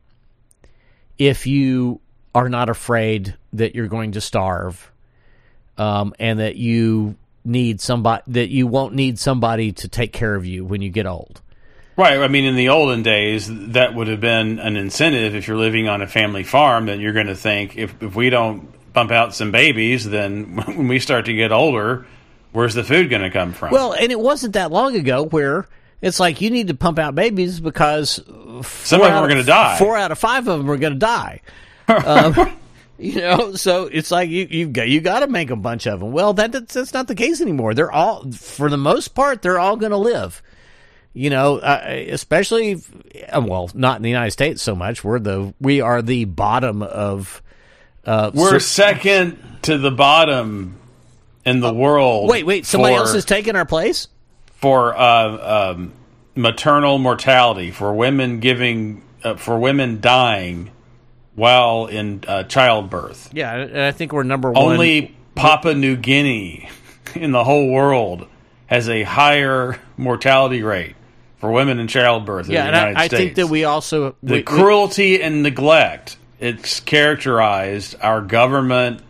if you are not afraid that you're going to starve um, and that you need somebody that you won't need somebody to take care of you when you get old. Right. I mean, in the olden days, that would have been an incentive. If you're living on a family farm, then you're going to think if, if we don't bump out some babies, then when we start to get older, where's the food going to come from? Well, and it wasn't that long ago where it's like you need to pump out babies because some of them are going to die. Four out of five of them are going to die. um, you know, so it's like you you've got you got to make a bunch of them. Well, that that's, that's not the case anymore. They're all, for the most part, they're all going to live. You know, uh, especially uh, well, not in the United States so much. We're the we are the bottom of. Uh, We're second to the bottom in the world. Wait, wait, somebody for- else is taking our place. for uh, um, maternal mortality for women giving uh, for women dying while in uh, childbirth. Yeah, and I think we're number one. Only Papua New Guinea in the whole world has a higher mortality rate for women in childbirth in yeah, the and United I, I States. think that we also the we- we- cruelty and neglect it's characterized our government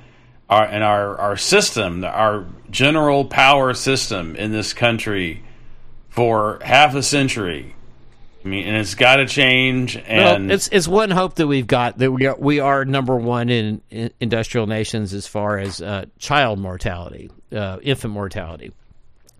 our, and our, our system our general power system in this country for half a century i mean and it's got to change Well, and it's it's one hope that we've got that we are we are number one in, in industrial nations as far as uh, child mortality, uh, infant mortality.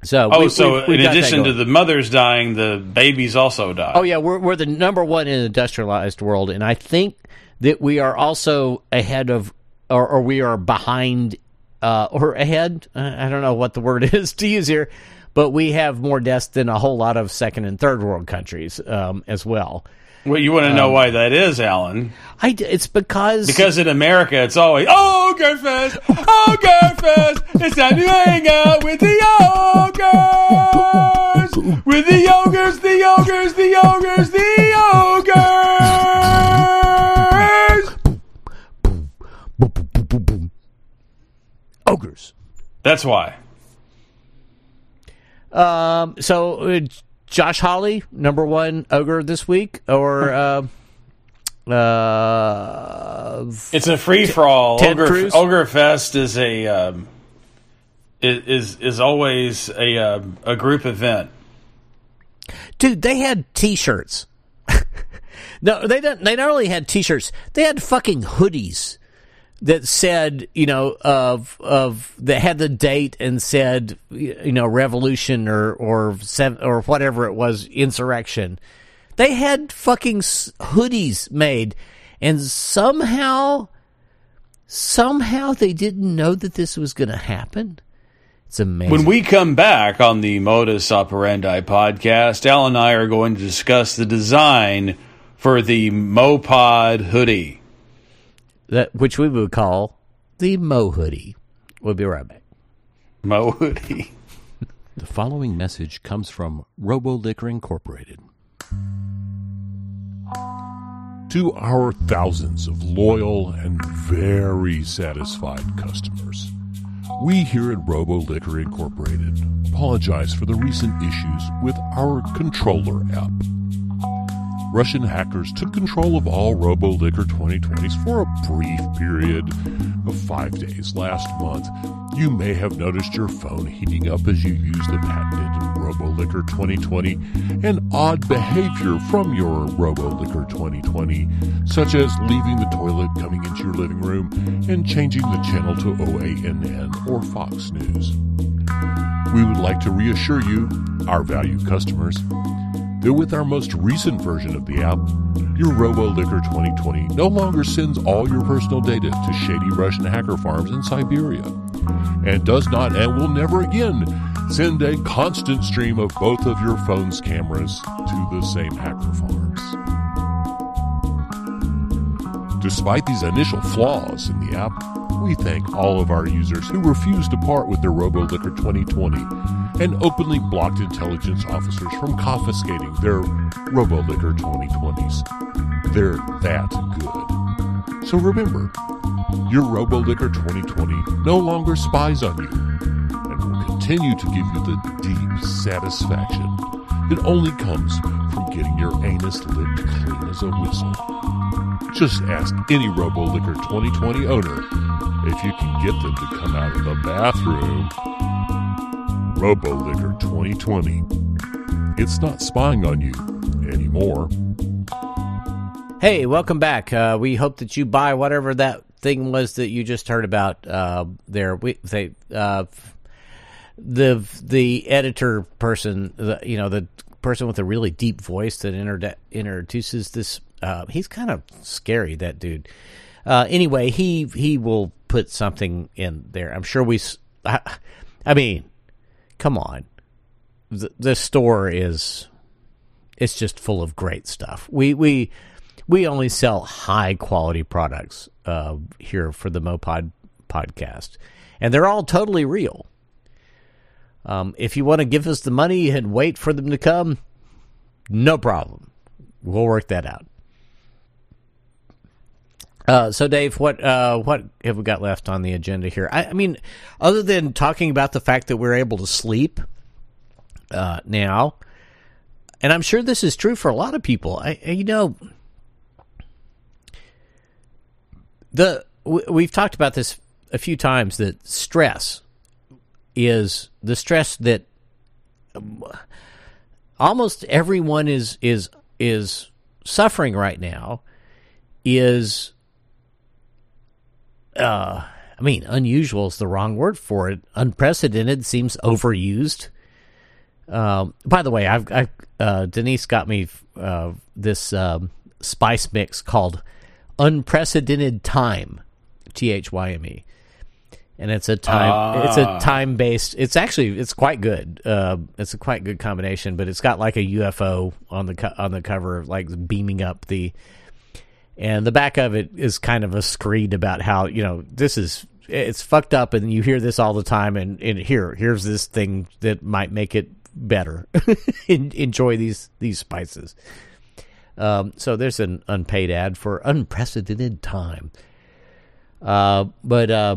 So oh we- so we've in addition to the mothers dying the babies also die oh yeah, we're we're the number one in the industrialized world, and I think that we are also ahead of or, or we are behind uh, or ahead. I I don't know what the word is to use here, but we have more deaths than a whole lot of second and third world countries um, as well. Well you want to Um, know why that is alan I it's because because in America, it's always oh Girlfest, oh Girlfest. It's time to hang out with the ogres, with the ogres, the ogres, the ogres, the ogres. ogres. That's why. Um, so uh, Josh Hawley, number one ogre this week, or uh, uh, It's a free for all. Ogre? Ogre Fest is a um, is is always a uh, a group event. dude, they had T-shirts. no, they don't. They not only had T-shirts, they had fucking hoodies that said, you know, of of that had the date and said, you know, revolution or or seven, or whatever it was, insurrection. They had fucking hoodies made, and somehow, somehow they didn't know that this was going to happen. It's amazing. When we come back on the Modus Operandi podcast, Al and I are going to discuss the design for the Mopod hoodie. That which we would call the Mo hoodie. We'll be right back. Mo hoodie. The following message comes from Robo Licker Incorporated. To our thousands of loyal and very satisfied customers, we here at Robo Licker Incorporated apologize for the recent issues with our controller app. Russian hackers took control of all Robo Licker 2020s for a brief period of five days last month. You may have noticed your phone heating up as you use the patented Robo Licker 2020 and odd behavior from your Robo Licker 2020, such as leaving the toilet, coming into your living room, and changing the channel to OANN or Fox News. We would like to reassure you, our valued customers, that with our most recent version of the app, your RoboLicker 2020 no longer sends all your personal data to shady Russian hacker farms in Siberia, and does not and will never again send a constant stream of both of your phone's cameras to the same hacker farms. Despite these initial flaws in the app, we thank all of our users who refused to part with their RoboLicker 2020 and openly blocked intelligence officers from confiscating their RoboLicker 2020s. They're that good. So remember, your RoboLicker 2020 no longer spies on you and will continue to give you the deep satisfaction that only comes from getting your anus licked clean as a whistle. Just ask any RoboLicker 2020 owner if you can get them to come out of the bathroom RoboLicker 2020. It's not spying on you anymore. Hey, welcome back. Uh, we hope that you buy whatever that thing was that you just heard about uh, there. We they uh, the the editor person, the, you know, the person with a really deep voice that inter- introduces this. Uh, he's kind of scary. That dude. Uh, anyway, he he will put something in there. I'm sure we. I mean, come on. The, the store is it's just full of great stuff. We we we only sell high quality products uh, here for the Mopod podcast, and they're all totally real. Um, if you want to give us the money and wait for them to come, no problem. We'll work that out. Uh, so, Dave, what uh, what have we got left on the agenda here? I, I mean, other than talking about the fact that we're able to sleep uh, now, and I'm sure this is true for a lot of people. I, you know, the we, we've talked about this a few times that stress is the stress that um, almost everyone is is is suffering right now is uh I mean unusual is the wrong word for it unprecedented seems overused um, by the way, I've, I've uh, Denise got me uh, this um, spice mix called "Unprecedented Time," T H Y M E, and it's a time it's a time based. It's actually it's quite good. Uh, it's a quite good combination, but it's got like a UFO on the co- on the cover, like beaming up the. And the back of it is kind of a screed about how you know this is it's fucked up, and you hear this all the time. And, and here here's this thing that might make it better. Enjoy these these spices. Um, so there's an unpaid ad for unprecedented time. Uh, but uh,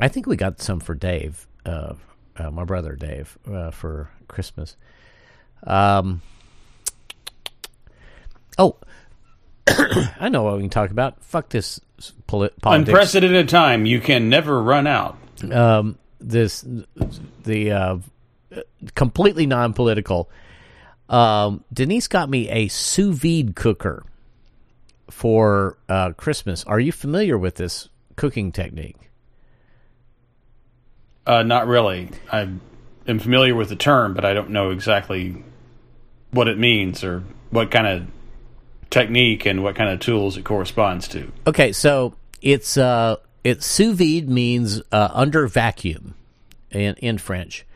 I think we got some for Dave, uh, uh, my brother Dave, uh, for Christmas. Um, oh, I know what we can talk about. Fuck this poli- politics. Unprecedented time. You can never run out. um, this the uh, completely non-political. Um, Denise got me a sous vide cooker for uh, Christmas. Are you familiar with this cooking technique? Uh, not really. I am familiar with the term, but I don't know exactly what it means or what kind of technique and what kind of tools it corresponds to. Okay, so it's uh, it's sous vide means uh, under vacuum in in French,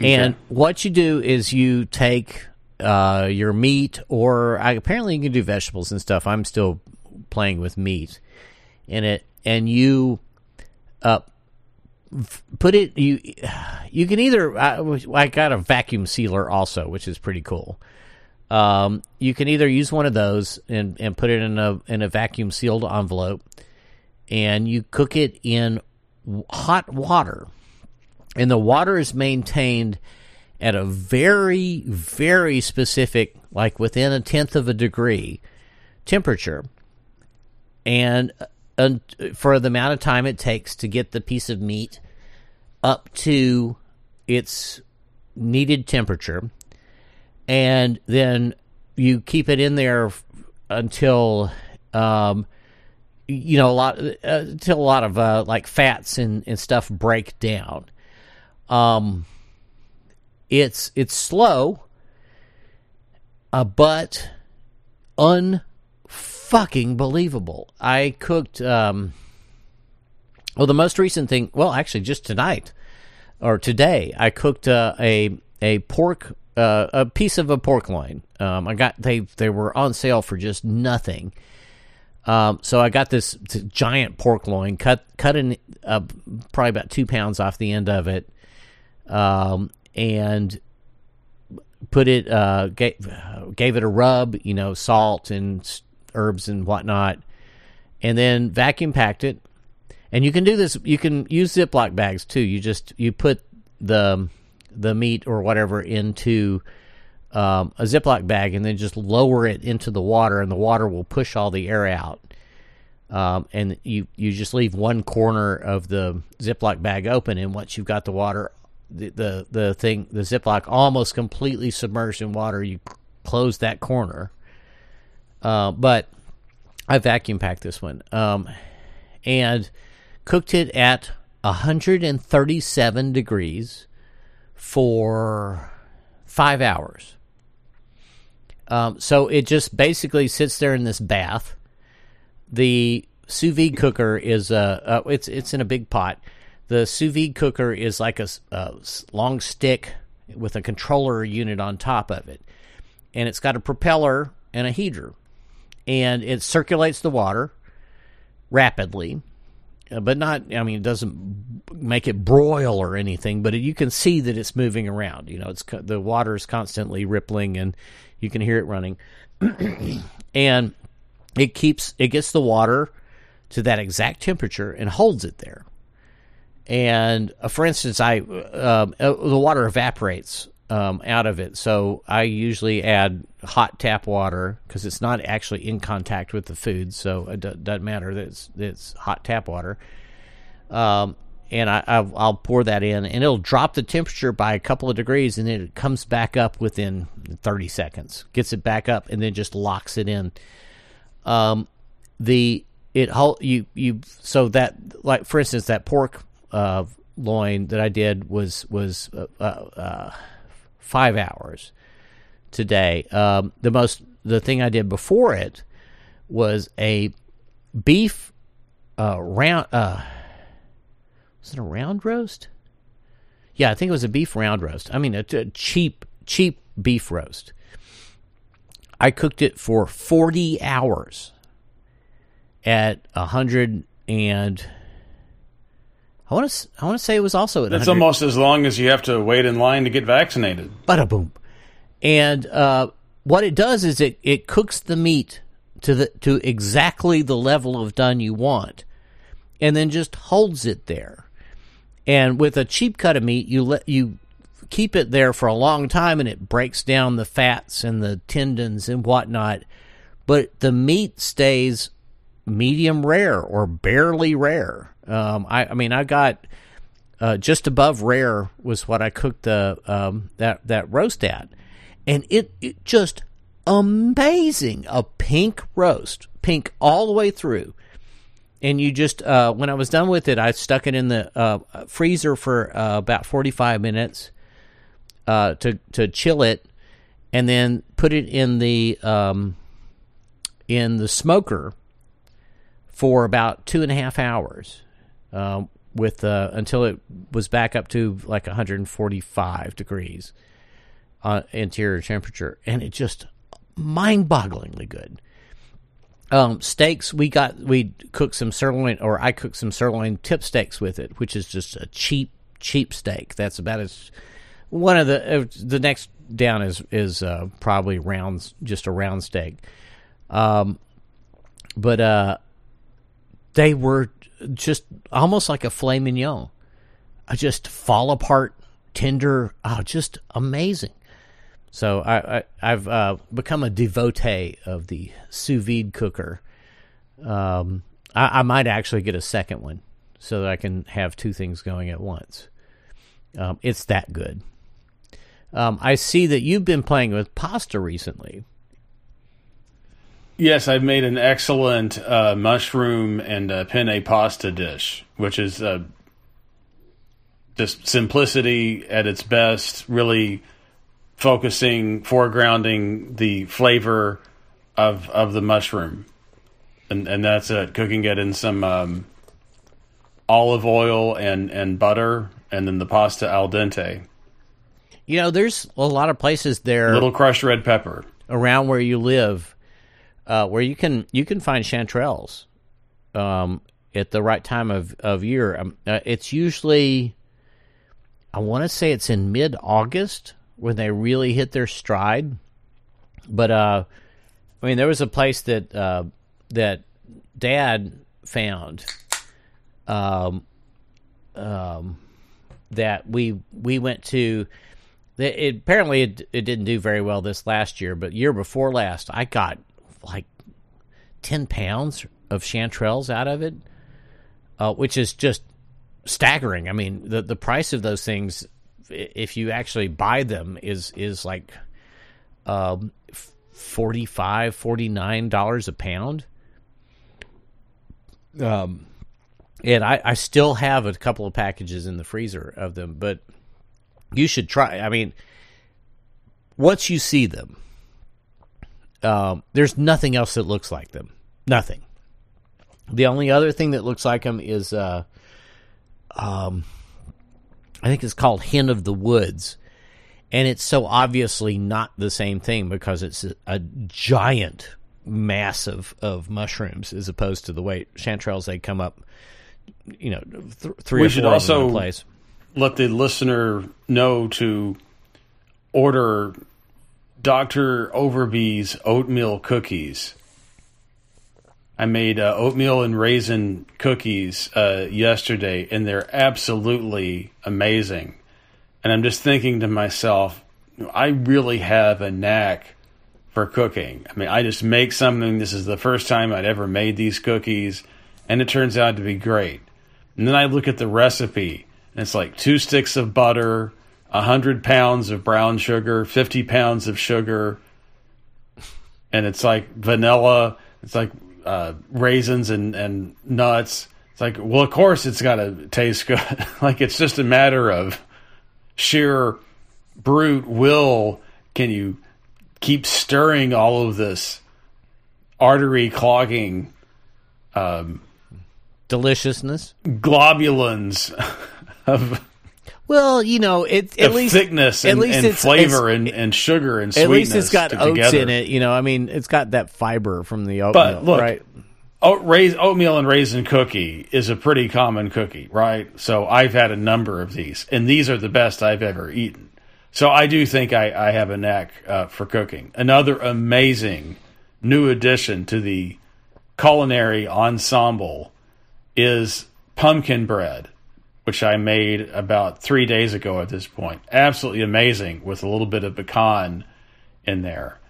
and what you do is you take uh, your meat, or I, apparently you can do vegetables and stuff. I'm still playing with meat in it, and you uh, put it you you can either I, I got a vacuum sealer also, which is pretty cool. Um, you can either use one of those and, and put it in a in a vacuum sealed envelope, and you cook it in hot water, and the water is maintained at a very very specific, like within a tenth of a degree temperature, and and for the amount of time it takes to get the piece of meat up to its needed temperature and then you keep it in there until um, you know a lot uh, until a lot of uh, like fats and, and stuff break down. Um, it's it's slow, uh, but unfucking believable. I cooked um, well the most recent thing. Well, actually, just tonight or today, I cooked uh, a a pork uh, a piece of a pork loin. Um, I got they they were on sale for just nothing. Um, so I got this giant pork loin, cut cut in uh, probably about two pounds off the end of it, um, and put it uh, gave, gave it a rub, you know, salt and herbs and whatnot, and then vacuum packed it. And you can do this. You can use Ziploc bags too. You just you put the the meat or whatever into um, a Ziploc bag and then just lower it into the water, and the water will push all the air out. Um, and you you just leave one corner of the Ziploc bag open, and once you've got the water the the, the thing the Ziploc almost completely submerged in water. You close that corner, uh, but I vacuum packed this one um, and cooked it at 137 degrees for five hours. Um, so it just basically sits there in this bath. The sous vide cooker is uh, uh it's it's in a big pot. The sous vide cooker is like a long stick with a controller unit on top of it, and it's got a propeller and a heater, and it circulates the water rapidly, but not. I mean, it doesn't make it broil or anything, but you can see that it's moving around. You know, it's the water is constantly rippling, and you can hear it running, and it keeps it gets the water to that exact temperature and holds it there. And uh, for instance, I um, uh, the water evaporates um, out of it, so I usually add hot tap water because it's not actually in contact with the food, so it do- doesn't matter that it's, it's hot tap water. Um, and I, I'll, I'll pour that in, and it'll drop the temperature by a couple of degrees, and then it comes back up within 30 seconds. Gets it back up, and then just locks it in. Um, the it you you so that like for instance that pork uh, loin that I did was was uh, uh, uh, five hours today. Um, the most the thing I did before it was a beef uh, round. Uh, was it a round roast? Yeah, I think it was a beef round roast. I mean, a, a cheap cheap beef roast. I cooked it for forty hours at a hundred and I want to I want to say it was also at 100 almost as long as you have to wait in line to get vaccinated. bada boom. And uh, what it does is it, it cooks the meat to the to exactly the level of done you want, and then just holds it there. And with a cheap cut of meat, you let you keep it there for a long time, and it breaks down the fats and the tendons and whatnot. But the meat stays medium rare or barely rare. Um, I, I mean, I got uh, just above rare was what I cooked the um, that that roast at, and it, it just amazing a pink roast, pink all the way through. And you just uh, when I was done with it, I stuck it in the uh, freezer for uh, about forty five minutes uh, to to chill it, and then put it in the um, in the smoker for about two and a half hours um, with uh, until it was back up to like 145 degrees uh, interior temperature, and it just mind-bogglingly good. Um, steaks, we got we cooked some sirloin, or I cooked some sirloin tip steaks with it, which is just a cheap cheap steak. That's about as one of the uh, the next down is is uh, probably rounds, just a round steak. Um, but uh, they were just almost like a filet mignon. I just fall apart, tender, oh, just amazing. So I, I I've uh, become a devotee of the sous vide cooker. Um, I, I might actually get a second one so that I can have two things going at once. Um, it's that good. Um, I see that you've been playing with pasta recently. Yes, I've made an excellent uh, mushroom and uh, penne pasta dish, which is uh, just simplicity at its best, really focusing, foregrounding the flavor of of the mushroom, and and that's it. Cooking it in some um, olive oil and and butter, and then the pasta al dente. You know, there's a lot of places there. Little crushed red pepper. around where you live, uh, where you can you can find chanterelles um, at the right time of of year. Um, uh, it's usually, I want to say it's in mid August when they really hit their stride. But uh, I mean, there was a place that uh, that Dad found. Um, um, that we we went to. It, apparently, it, it didn't do very well this last year, but year before last, I got like ten pounds of chanterelles out of it, uh, which is just staggering. I mean, the the price of those things if you actually buy them is is like um 45 49 dollars a pound um and I, I still have a couple of packages in the freezer of them but you should try i mean once you see them um, there's nothing else that looks like them. Nothing. The only other thing that looks like them is uh um i think it's called hen of the woods. And it's so obviously not the same thing because it's a, a giant mass of, of mushrooms as opposed to the way chanterelles they come up you know th- three We or should four them in also- place. let the listener know to order Dr. Overby's oatmeal cookies. I made uh, oatmeal and raisin cookies uh, yesterday, and they're absolutely amazing. And I'm just thinking to myself, I really have a knack for cooking. I mean, I just make something. This is the first time I'd ever made these cookies, and it turns out to be great. And then I look at the recipe, and it's like two sticks of butter, a hundred pounds of brown sugar, fifty pounds of sugar, and it's like vanilla. It's like uh, raisins and and nuts. It's like, well, of course, it's got to taste good. like it's just a matter of sheer brute will. Can you keep stirring all of this artery clogging deliciousness globulins of, well you know it at least thickness at and, least and it's- flavor and, and sugar and at least it's got oats together. in it you know i mean it's got that fiber from the oatmeal But look, right oatmeal and raisin cookie is a pretty common cookie, right? So I've had a number of these, and these are the best I've ever eaten. So I do think I, I have a knack uh, for cooking. Another amazing new addition to the culinary ensemble is pumpkin bread, which I made about three days ago at this point. Absolutely amazing with a little bit of pecan in there.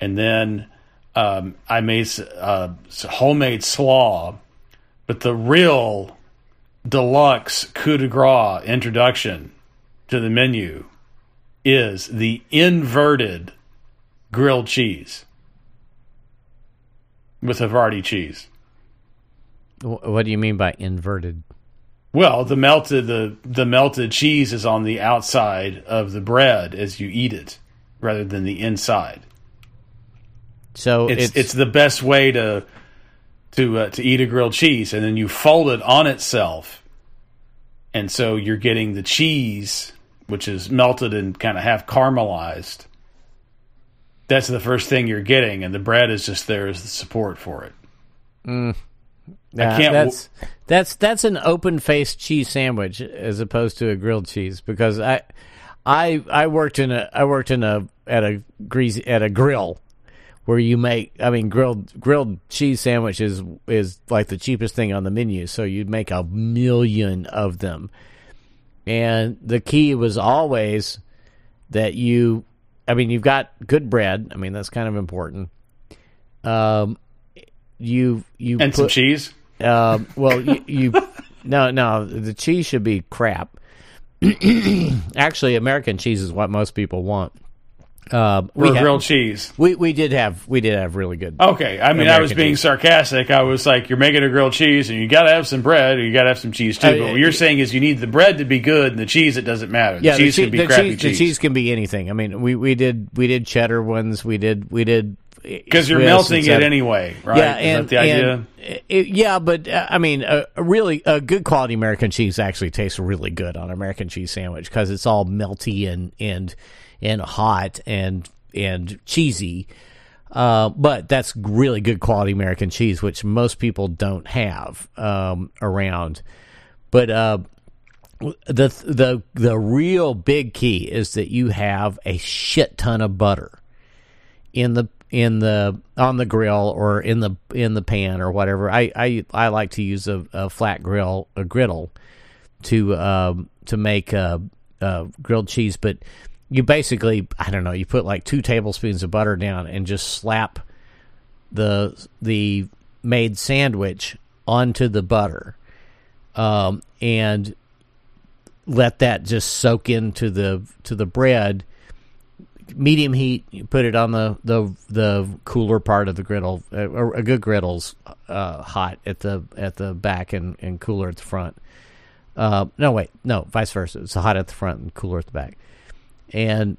And then um, I made uh, homemade slaw, but the real deluxe coup de grace introduction to the menu is the inverted grilled cheese with Havarti cheese. What do you mean by inverted Well, the melted the the melted cheese is on the outside of the bread as you eat it, rather than the inside. so It's it's, it's, the best way to to uh, to eat a grilled cheese, and then you fold it on itself, and so you're getting the cheese, which is melted and kind of half caramelized. That's the first thing you're getting, and the bread is just there as the support for it. Yeah, can't w- That's that's that's an open faced cheese sandwich as opposed to a grilled cheese because I I I worked in a I worked in a at a greasy at a grill where you make I mean grilled grilled cheese sandwiches is like the cheapest thing on the menu so you'd make a million of them. And the key was always that you I mean you've got good bread. I mean that's kind of important. Um you you And some cheese. Um, well, you, you no, no, the cheese should be crap. Actually, American cheese is what most people want. Um, we had- grilled cheese. we we did have we did have really good. Okay, I mean, I was being cheese. sarcastic. I was like, "You're making a grilled cheese, and you got to have some bread, or you got to have some cheese too." Uh, but what uh, you're saying is you need the bread to be good, and the cheese it doesn't matter. The yeah, cheese the, can be the crappy cheese, the cheese can be anything. I mean, we we did we did cheddar ones. We did we did because you're melting it anyway, right? Yeah, Is and that the idea? and it- yeah, but uh, I mean, a, a really a good quality American cheese actually tastes really good on an American cheese sandwich because it's all melty and and and hot and and cheesy. Uh, but that's really good quality American cheese, which most people don't have um, around. But uh, the the the real big key is that you have a shit ton of butter in the in the on the grill or in the in the pan or whatever. I I, I like to use a, a flat grill a griddle to um, to make uh, uh, grilled cheese, but you basically I don't know you put like two tablespoons of butter down and just slap the the made sandwich onto the butter, um, and let that just soak into the to the bread. Medium heat, you put it on the the the cooler part of the griddle. A, a good griddle's uh, hot at the at the back and, and cooler at the front. Uh, no, wait, no, vice versa. It's hot at the front and cooler at the back. And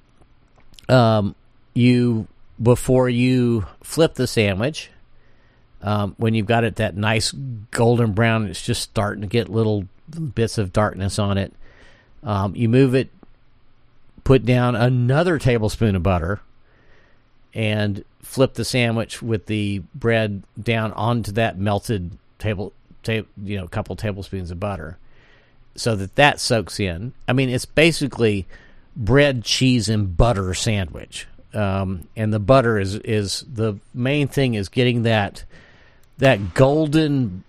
um, you before you flip the sandwich, um, when you've got it that nice golden brown, it's just starting to get little bits of darkness on it. Um, you move it, put down another tablespoon of butter, and flip the sandwich with the bread down onto that melted table, ta- you know, couple tablespoons of butter, so that that soaks in. I mean, it's basically bread, cheese, and butter sandwich. Um, and the butter is is the main thing is getting that that golden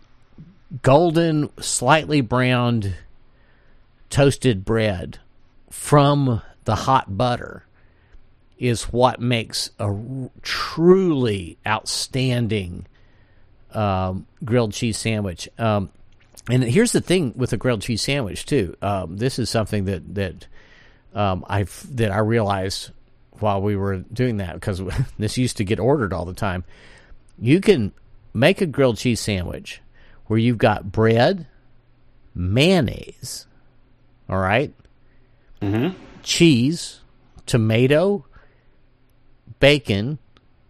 golden slightly browned toasted bread from the hot butter is what makes a truly outstanding um, grilled cheese sandwich. Um, and here's the thing with a grilled cheese sandwich too. Um, this is something that that um, I that I realized while we were doing that because this used to get ordered all the time. You can make a grilled cheese sandwich where you've got bread, mayonnaise, all right, cheese, tomato, bacon,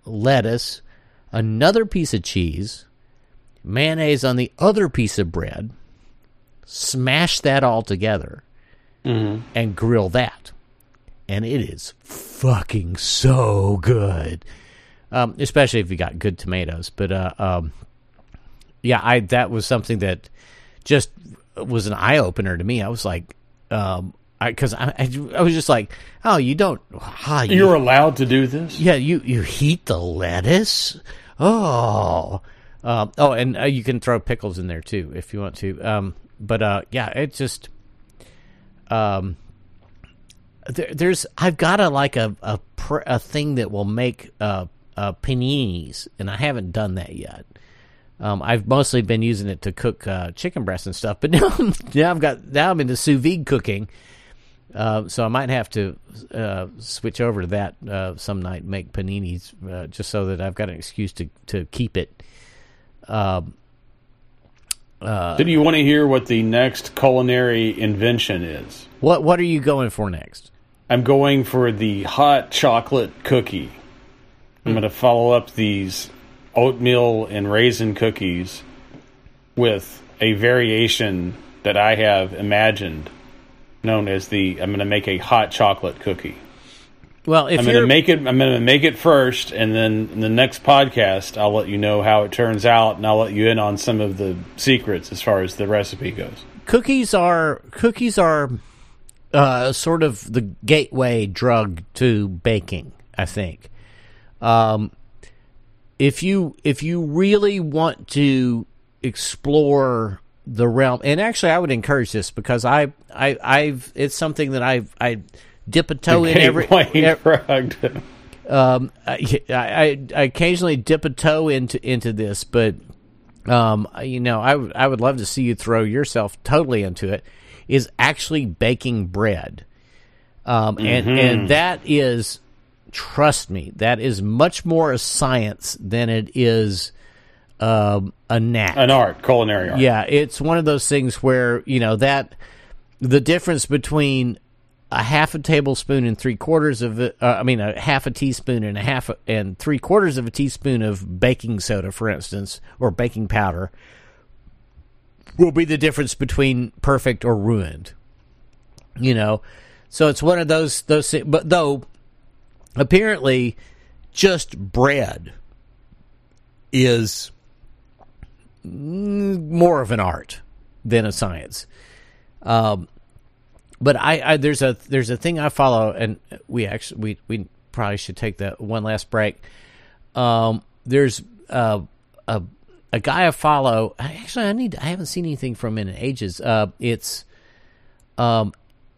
lettuce, another piece of cheese, mayonnaise on the other piece of bread, smash that all together, and grill that. And it is fucking so good. Um, especially if you got good tomatoes. But uh, um, yeah, I that was something that just was an eye opener to me. I was like, um, because I, I, I was just like, oh, you don't, ah, you, You're allowed to do this? yeah, you you heat the lettuce. Oh, um, oh, and uh, you can throw pickles in there too if you want to. Um, but uh, yeah, it just um, there, there's I've got a like a a, pr- a thing that will make uh, uh paninis, and I haven't done that yet. Um, I've mostly been using it to cook uh, chicken breasts and stuff, but now, now I've got now I'm into sous vide cooking. Uh, so I might have to uh, switch over to that uh, some night, make paninis, uh, just so that I've got an excuse to to keep it. Um, Do you want to hear what the next culinary invention is? what what are you going for next? I'm going for the hot chocolate cookie. I'm going to follow up these oatmeal and raisin cookies with a variation that I have imagined known as the I'm going to make a hot chocolate cookie. Well, if I'm going to make it I'm going to make it first and then in the next podcast I'll let you know how it turns out and I'll let you in on some of the secrets as far as the recipe goes. cookies are cookies are uh, sort of the gateway drug to baking. I think. Um, if you if you really want to explore the realm, and actually, I would encourage this because I I I've it's something that I've I dip a toe in every. Gateway ev- drug. um, I, I, I occasionally dip a toe into into this, but um, you know, I would I would love to see you throw yourself totally into it. Is actually baking bread, um, and and that is, trust me, that is much more a science than it is um, a knack. An art, culinary art. Yeah, it's one of those things where you know that the difference between a half a tablespoon and three quarters of it, uh, I mean, a half a teaspoon and a half a, and three quarters of a teaspoon of baking soda, for instance, or baking powder, will be the difference between perfect or ruined. You know, so it's one of those those. But though, apparently, just bread is more of an art than a science. Um, but I, I there's a there's a thing I follow, and we actually we we probably should take that one last break. Um, there's uh, a a guy I follow. Actually, I need I haven't seen anything from him in ages. Uh, it's um,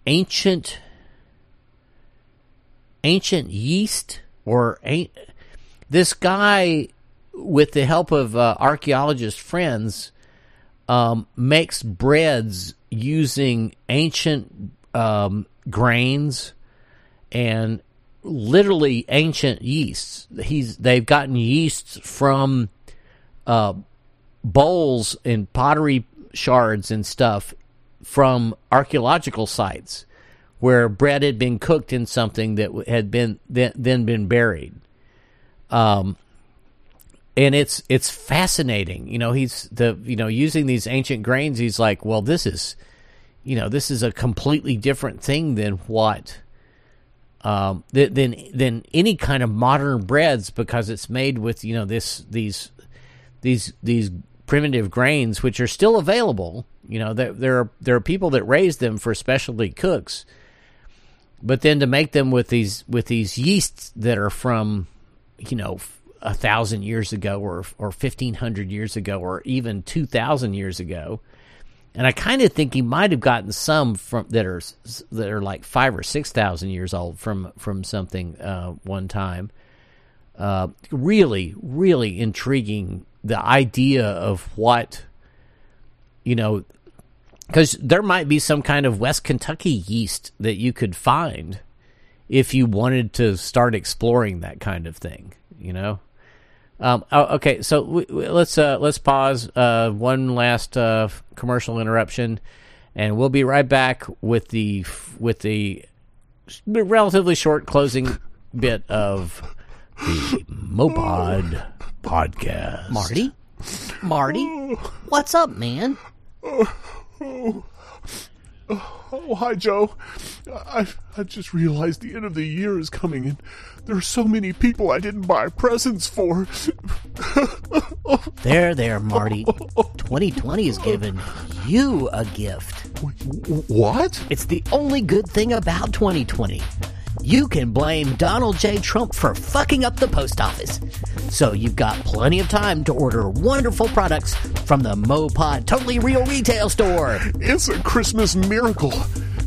ancient ancient yeast or ain't this guy with the help of uh, archaeologist friends um, makes breads using ancient um, grains and literally ancient yeasts. He's they've gotten yeasts from uh, bowls and pottery shards and stuff from archaeological sites where bread had been cooked in something that had been then, then been buried. Um, and it's it's fascinating. You know, he's the you know using these ancient grains. He's like, well, this is, you know, this is a completely different thing than what, um, than than, any kind of modern breads because it's made with you know this these these these primitive grains which are still available. You know, there there are there are people that raise them for specialty cooks, but then to make them with these with these yeasts that are from, you know a thousand years ago or or fifteen hundred years ago or even two thousand years ago. And I kind of think he might have gotten some from that are that are like five or six thousand years old from from something uh, one time. Uh, really, really intriguing. The idea of what you know, because there might be some kind of West Kentucky yeast that you could find if you wanted to start exploring that kind of thing. You know. Um, oh, okay, so we, we, let's uh, let's pause. Uh, one last uh, commercial interruption, and we'll be right back with the with the relatively short closing bit of the Mopod podcast. Marty, Marty, what's up, man? Oh, hi, Joe. I I just realized the end of the year is coming, and there are so many people I didn't buy presents for. There, there, Marty. 2020 is giving you a gift. what? It's the only good thing about 2020. You can blame Donald J. Trump for fucking up the post office. So you've got plenty of time to order wonderful products from the Mopod Totally Real Retail Store. It's a Christmas miracle.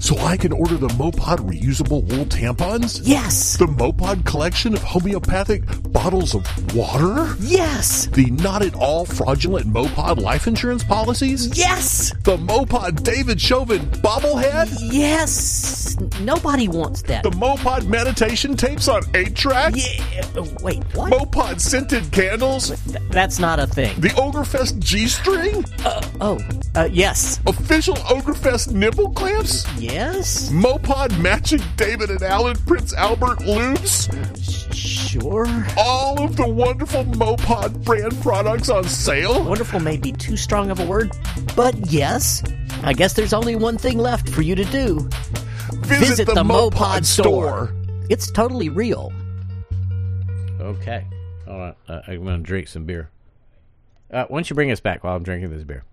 So I can order the Mopod reusable wool tampons? Yes! The Mopod collection of homeopathic bottles of water? Yes! The not at all fraudulent Mopod life insurance policies? Yes! The Mopod David Chauvin bobblehead? Yes! Nobody wants that. The Mopod meditation tapes on 8 track? yeah. Wait, what? Mopod scented candles? Th- that's not a thing. The Ogrefest G string? Oh, uh, yes. Official Ogrefest nipple clamps? Yes? Mopod matching David and Alan Prince Albert loops? Sure. All of the wonderful Mopod brand products on sale? Wonderful may be too strong of a word, but yes. I guess there's only one thing left for you to do. Visit, the, Mopod, store. It's totally real. Okay, All right. Uh, I'm going to drink some beer. Uh, why don't you bring us back while I'm drinking this beer?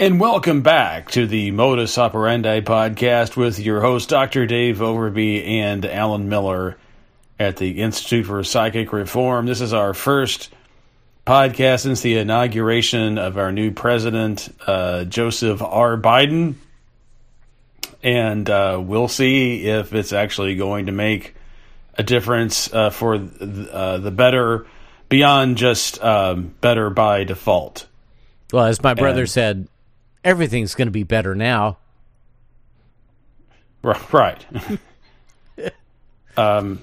And welcome back to the Modus Operandi podcast with your host, Dr. Dave Overby and Alan Miller at the Institute for Psychic Reform. This is our first podcast since the inauguration of our new president, uh, Joseph R. Biden. And uh, we'll see if it's actually going to make a difference uh, for th- uh, the better beyond just um, better by default. Well, as my brother And- said, everything's going to be better now. Right. um,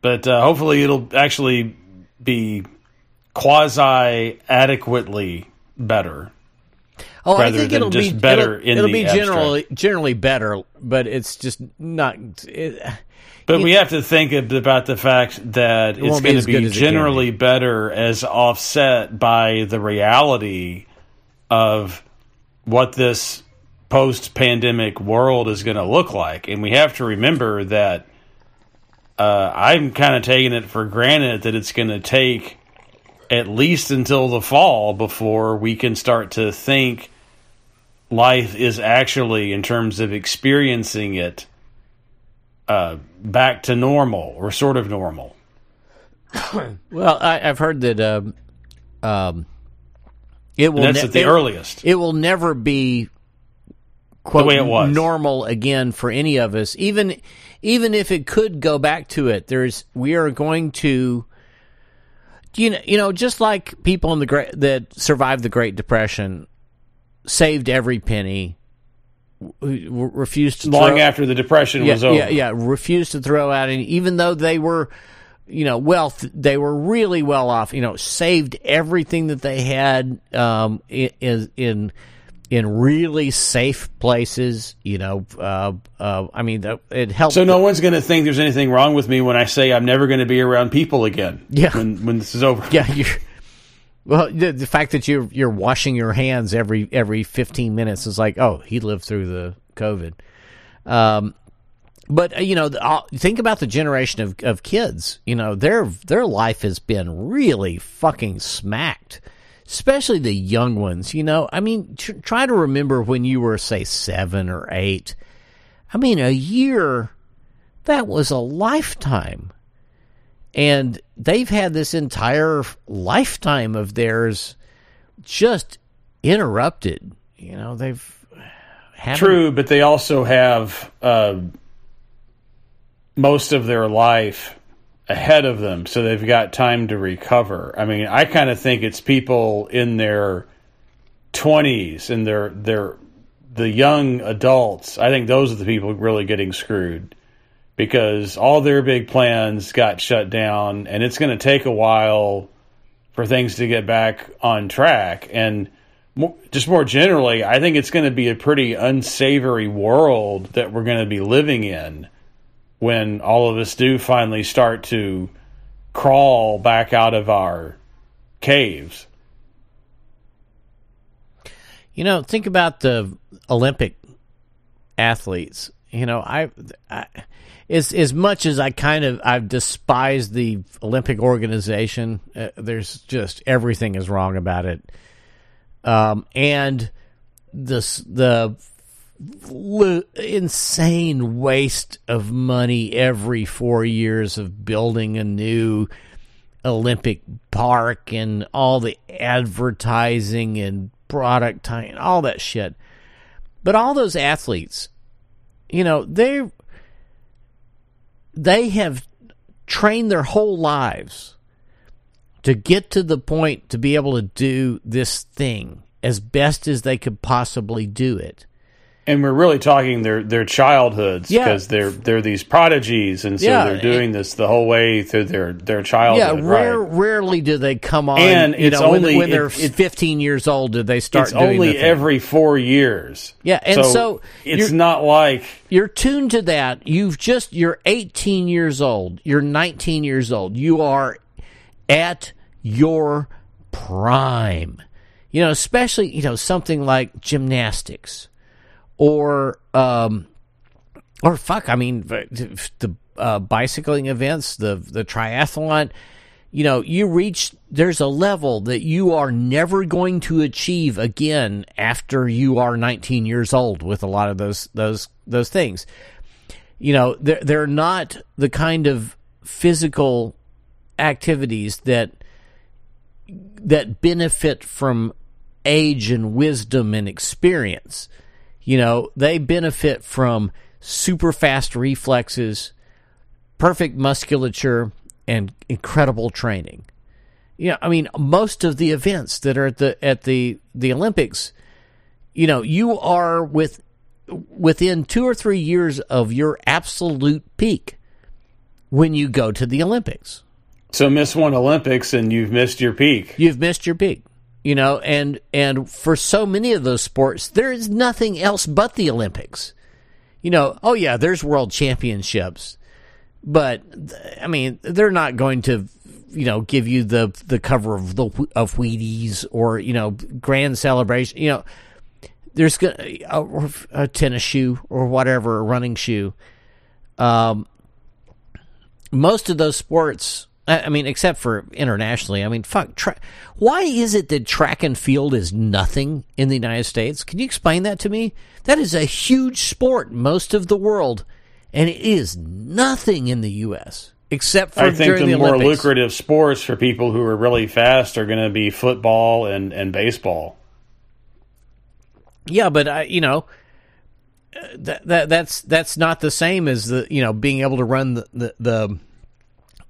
but uh, hopefully it'll actually be quasi adequately better. Oh, I think it'll just be better It'll, in it'll the be abstract. generally generally better, but it's just not. It, But we have to think ab- about the fact that it's going to be it can generally better as offset by the reality of what this post pandemic world is going to look like. And we have to remember that uh, I'm kind of taking it for granted that it's going to take at least until the fall before we can start to think life is actually, in terms of experiencing it, uh, back to normal or sort of normal. well, I, I've heard that um, um, it will. That's ne- at the it- earliest. It will never be quote it was. normal again for any of us. Even even if it could go back to it, there's we are going to. You know, you know, just like people in the great that survived the Great Depression, saved every penny, refused to Long throw, after the depression yeah, was over. yeah, yeah, refused to throw out any, even though they were, you know, wealth, they were really well off. You know, saved everything that they had um, in in in really safe places. You know, uh, uh, I mean, it helped. So no one's going to think there's anything wrong with me when I say I'm never going to be around people again. Yeah. When when this is over. Yeah, well, the, the fact that you're you're washing your hands every every 15 minutes is like, oh, he lived through the COVID. Um, but uh, you know, uh, think about the generation of, of kids. You know, their their life has been really fucking smacked, especially the young ones. You know, I mean, tr- try to remember when you were say seven or eight. I mean, a year that was a lifetime and they've had this entire lifetime of theirs just interrupted. You know, they've True, but they also have uh, most of their life ahead of them, so they've got time to recover. I mean, I kind of think it's people in their twenties and their their the young adults. I think those are the people really getting screwed because all their big plans got shut down, and it's going to take a while for things to get back on track. And mo- just more generally, I think it's going to be a pretty unsavory world that we're going to be living in when all of us do finally start to crawl back out of our caves. You know, think about the Olympic athletes. You know, I, I as as much as I kind of I've despised the Olympic organization. Uh, there's just everything is wrong about it, um, and this the insane waste of money every four years of building a new Olympic park and all the advertising and product time, all that shit. But all those athletes, you know, they they have trained their whole lives to get to the point to be able to do this thing as best as they could possibly do it. And we're really talking their their childhoods Yeah. because they're they're these prodigies, and so Yeah, they're doing this the whole way through their their Yeah, childhood. rare, right? rarely do they come on. And you it's know, when- only- when, they're it- it- 15 years old, do they start It's doing only every four years. Yeah, and so it's not like you're tuned to that. You've just you're 18 years old. You're 19 years old. You are at your prime. You know, especially you know something like gymnastics or um or fuck, I mean the uh, bicycling events, the the triathlon. You know, you reach there's a level that you are never going to achieve again after you are 19 years old with a lot of those those those things. You know, they're they're not the kind of physical activities that that benefit from age and wisdom and experience. You know, they benefit from super fast reflexes, perfect musculature, and incredible training. You know, I mean, most of the events that are at the at the the Olympics, you know, you are with within two or three years of your absolute peak when you go to the Olympics. so miss one Olympics and you've missed your peak. You've missed your peak. You know, and and for so many of those sports, there is nothing else but the Olympics. You know, oh yeah, there's world championships, but I mean, they're not going to, you know, give you the the cover of the of Wheaties or you know grand celebration. You know, there's gonna a, a tennis shoe or whatever, a running shoe. Um, most of those sports I mean, except for internationally. I mean, fuck. Tra- why is it that track and field is nothing in the United States? Can you explain that to me? That is a huge sport most of the world, and it is nothing in the U.S. except for I think the, the, more lucrative sports for people who are really fast are going to be football and, and baseball. Yeah, but I, you know, that that that's that's not the same as the you know being able to run the the, the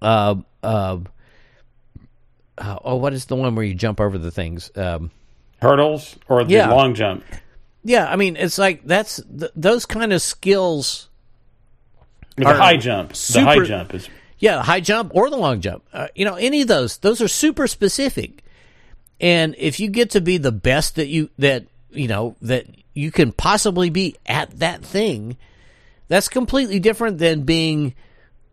uh uh. Uh, oh, what is the one where you jump over the things? Um, Hurdles or the Yeah. long jump? Yeah, I mean, it's like that's th- those kind of skills. The high jump. the high jump is Yeah, the high jump or the long jump. Uh, you know, any of those. Those are super specific. And if you get to be the best that you that you know that you can possibly be at that thing, that's completely different than being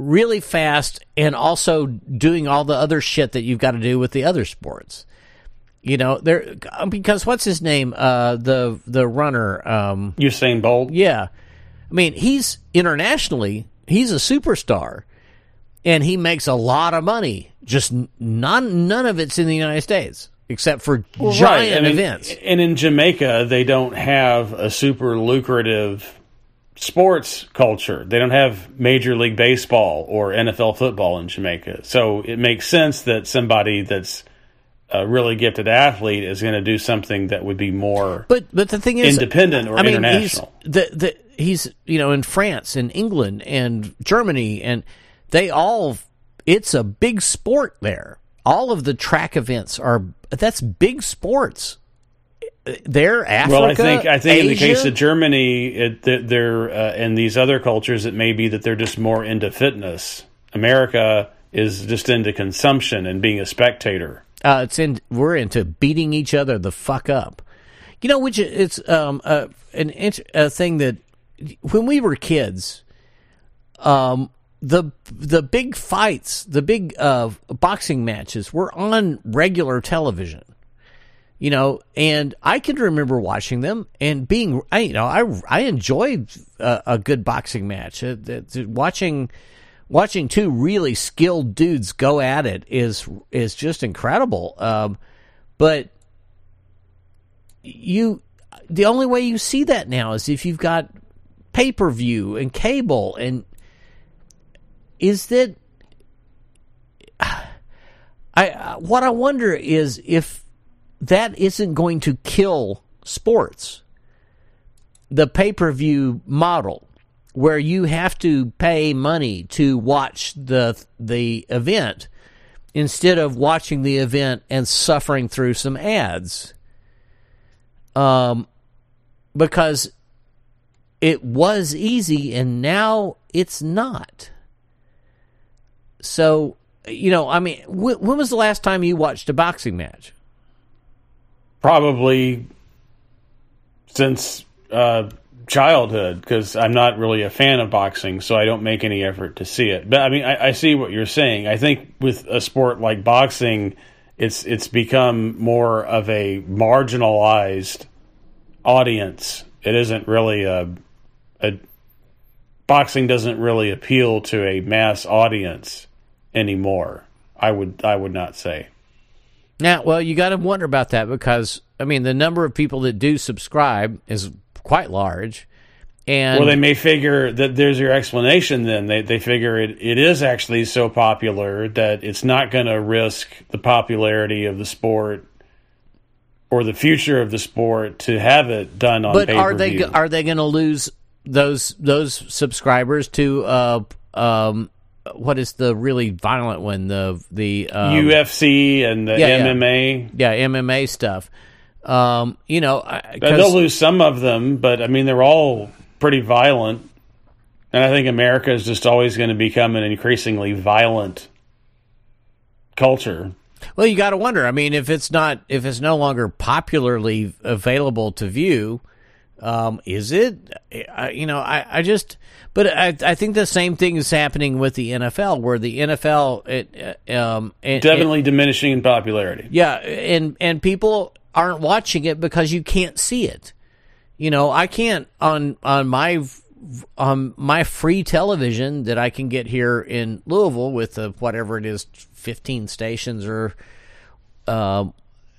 really fast and also doing all the other shit that you've got to do with the other sports. You know, there because what's his name? Uh, the the runner. Um, Usain Bolt. yeah. I mean, he's internationally, he's a superstar and he makes a lot of money. Just none none of it's in the United States except for giant Right, events. and in Jamaica, they don't have a super lucrative sports culture. They don't have Major League Baseball or NFL football in Jamaica. So it makes sense that somebody that's a really gifted athlete is going to do something that would be more. But but the thing is Independent or I mean, international. He's, the, the, he's you know in France and England and Germany and they all it's a big sport there. All of the track events are that's big sports. There, Africa. well, I think I think in the case of Germany, it, they're uh, and these other cultures, it may be that they're just more into fitness. America is just into consumption and being a spectator. Uh, it's in we're into beating each other the fuck up. You know, which it's um uh, an int- a thing that when we were kids, um the the big fights, the big uh boxing matches were on regular television. You know, and I can remember watching them and being, I, you know, I I enjoyed a, a good boxing match. Uh, the- the- watching watching two really skilled dudes go at it is is just incredible. Um, but you, the only way you see that now is if you've got pay per view and cable, and is that I what I wonder is if that isn't going to kill sports. The pay per view model, where you have to pay money to watch the the event instead of watching the event and suffering through some ads. Um, because it was easy and now it's not. So, you know, I mean, wh- when was the last time you watched a boxing match? Probably since uh, childhood because I'm not really a fan of boxing, so I don't make any effort to see it. But I mean, I, I see what you're saying. I think with a sport like boxing, it's it's become more of a marginalized audience. It isn't really a a boxing doesn't really appeal to a mass audience anymore. I would I would not say. Now, well, you got to wonder about that because I mean, the number of people that do subscribe is quite large, and Well, they may figure that there's your explanation. Then they they figure it, it is actually so popular that it's not going to risk the popularity of the sport or the future of the sport to have it done on. but are they pay-per-view. are they going to lose those those subscribers to uh um what is the really violent one the the um, UFC and the yeah, yeah. MMA? yeah MMA stuff. Um, you know, I- They'll lose some of them, but I mean they're all pretty violent, and I think America is just always going to become an increasingly violent culture. Well, you got to wonder. I mean, if it's not, if it's no longer popularly available to view, um, is it? I, you know, I, I just, but I, I think the same thing is happening with the NFL, where the NFL, it, uh, um, and, Definitely diminishing in popularity. yeah, and and people aren't watching it because you can't see it. You know, I can't on on my on my free television that I can get here in Louisville with the whatever it is, fifteen stations or. Um,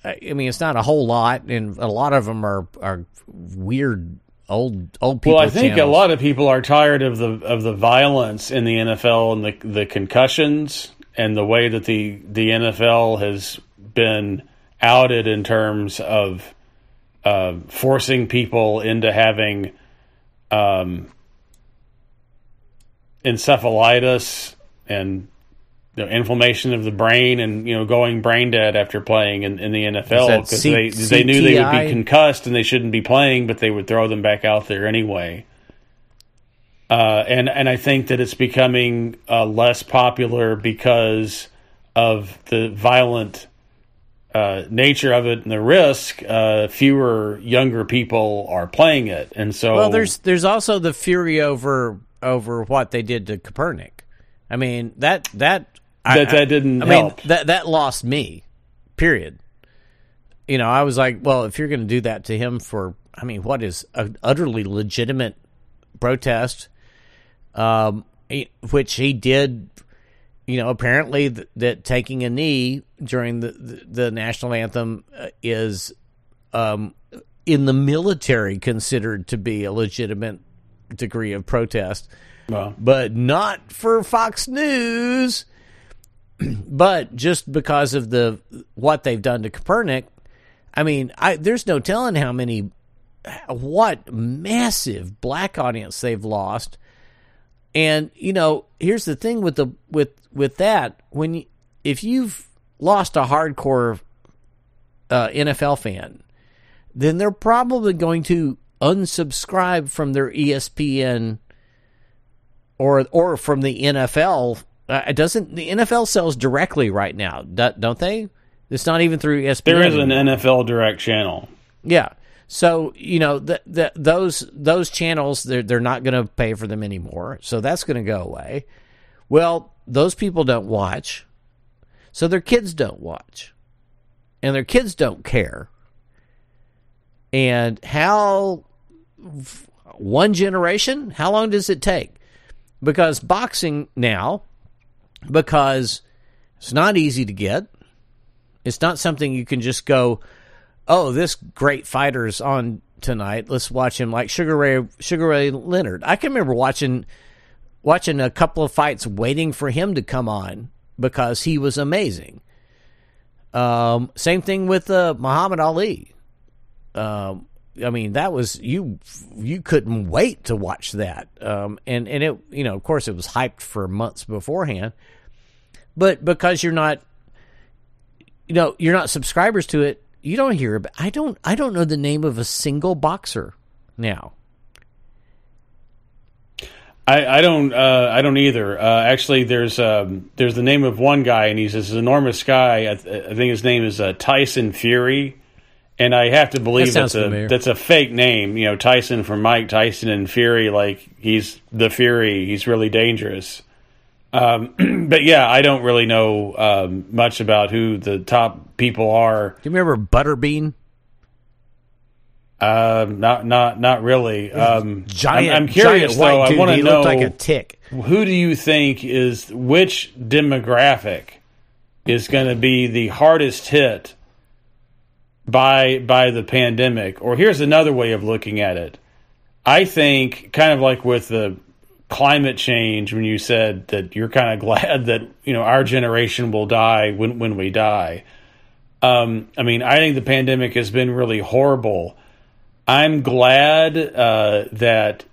I mean, it's not a whole lot, and a lot of them are are weird old old people. Well, I think a lot of people are tired of the of the violence in the NFL and the the concussions and the way that the the NFL has been outed in terms of uh, forcing people into having um, encephalitis and know, inflammation of the brain and you know going brain dead after playing in, in the NFL because C- they they knew they would be concussed and they shouldn't be playing, but they would throw them back out there anyway. Uh, and and I think that it's becoming uh, less popular because of the violent uh, nature of it and the risk. Uh, fewer younger people are playing it, and so Well, there's there's also the fury over over what they did to Kaepernick. I mean that that I- That- that didn't I mean help. that that lost me. Period. You know, I was like, well, if you're going to do that to him for, I mean, what is an utterly legitimate protest, um, which he did. You know, apparently th- that taking a knee during the the, the national anthem uh, is um, in the military considered to be a legitimate degree of protest, but not for Fox News. but just because of the what they've done to Kaepernick, I mean, I there's no telling how many what massive black audience they've lost. And you know, here's the thing with the with with that when you, if you've lost a hardcore uh, NFL fan, then they're probably going to unsubscribe from their ESPN or or from the NFL. Uh, it doesn't the NFL sells directly right now, do- don't they? It's not even through ESPN. there is an. NFL direct channel. Yeah. So you know the, the, those those channels they're they're not going to pay for them anymore. So that's going to go away. Well, those people don't watch, so their kids don't watch, and their kids don't care. And how one generation? How long does it take? Because boxing now, because it's not easy to get. It's not something you can just go, oh, this great fighter's on tonight. Let's watch him like Sugar Ray Sugar Ray Leonard. I can remember watching watching a couple of fights waiting for him to come on because he was amazing. Um, same thing with uh, Muhammad Ali. Um, I mean, that was you. You couldn't wait to watch that. Um, and and it, you know, of course, it was hyped for months beforehand. But because you're not, you know, you're not subscribers to it, you don't hear about. I don't. I don't know the name of a single boxer now. I, I don't uh, I don't either. Uh, actually, there's um, there's the name of one guy, and he's this enormous guy. I, th- I think his name is uh, Tyson Fury, and I have to believe sounds that's a familiar. that's a fake name. You know, Tyson from Mike Tyson and Fury, like he's the Fury. He's really dangerous. Um, but yeah, I don't really know um, much about who the top people are. Do you remember Butterbean? Um, not not not really. Um, Giant, I'm, I'm curious giant though. I want to know like a tick. who do you think is which demographic is going to be the hardest hit by by the pandemic. Or here's another way of looking at it. I think kind of like with the climate change when you said that you're kind of glad that you know our generation will die when when we die. Um, i mean i think the pandemic has been really horrible. I'm glad uh, that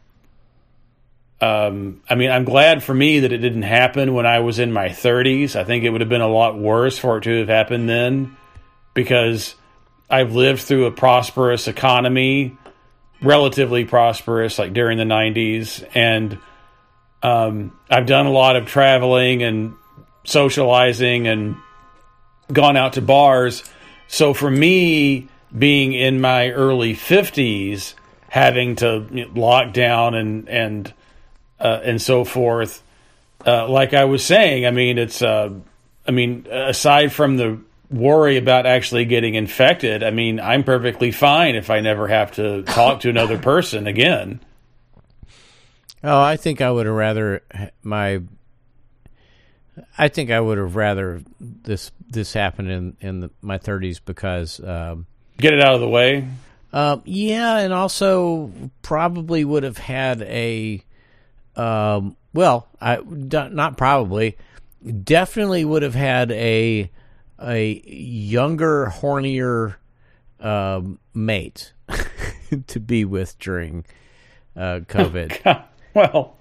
um, I mean, I'm glad for me that it didn't happen when I was in my 30s. I think it would have been a lot worse for it to have happened then because I've lived through a prosperous economy, relatively prosperous, like during the 90s. And um, I've done a lot of traveling and socializing and gone out to bars. So for me, being in my early 50s, having to lock down and, and, uh, and so forth. Uh, like I was saying, I mean, it's, uh, I mean, aside from the worry about actually getting infected, I mean, I'm perfectly fine if I never have to talk to another person again. Oh, I think I would have rather my. I think I would have rather this this happened in in the, my 30s because um, Get it out of the way. um, yeah, and also probably would have had a um, well, I not probably, definitely would have had a a younger, hornier um, mate to be with during uh, COVID. well,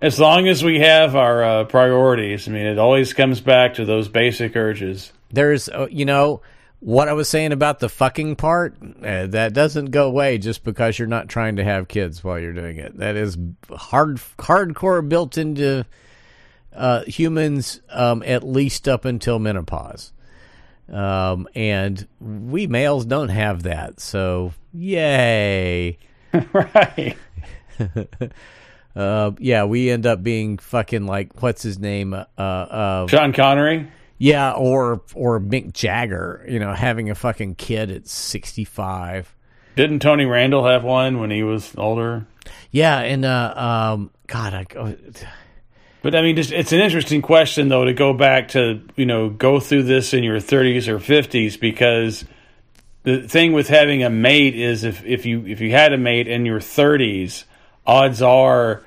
as long as we have our uh, priorities, I mean, it always comes back to those basic urges. There's, uh, you know, what I was saying about the fucking part, uh, that doesn't go away just because you're not trying to have kids while you're doing it. That is hard, hardcore built into uh, humans, um, at least up until menopause. Um, and we males don't have that. So, yay. right. Uh, yeah, we end up being fucking like, what's his name? Uh, uh, Sean Connery. Yeah, or or Mick Jagger, you know, having a fucking kid at sixty five. Didn't Tony Randall have one when he was older? Yeah, and uh, um, God, I, But I mean, it's an interesting question though to go back to you know go through this in your 30s or 50s because the thing with having a mate is if if you if you had a mate in your 30s, odds are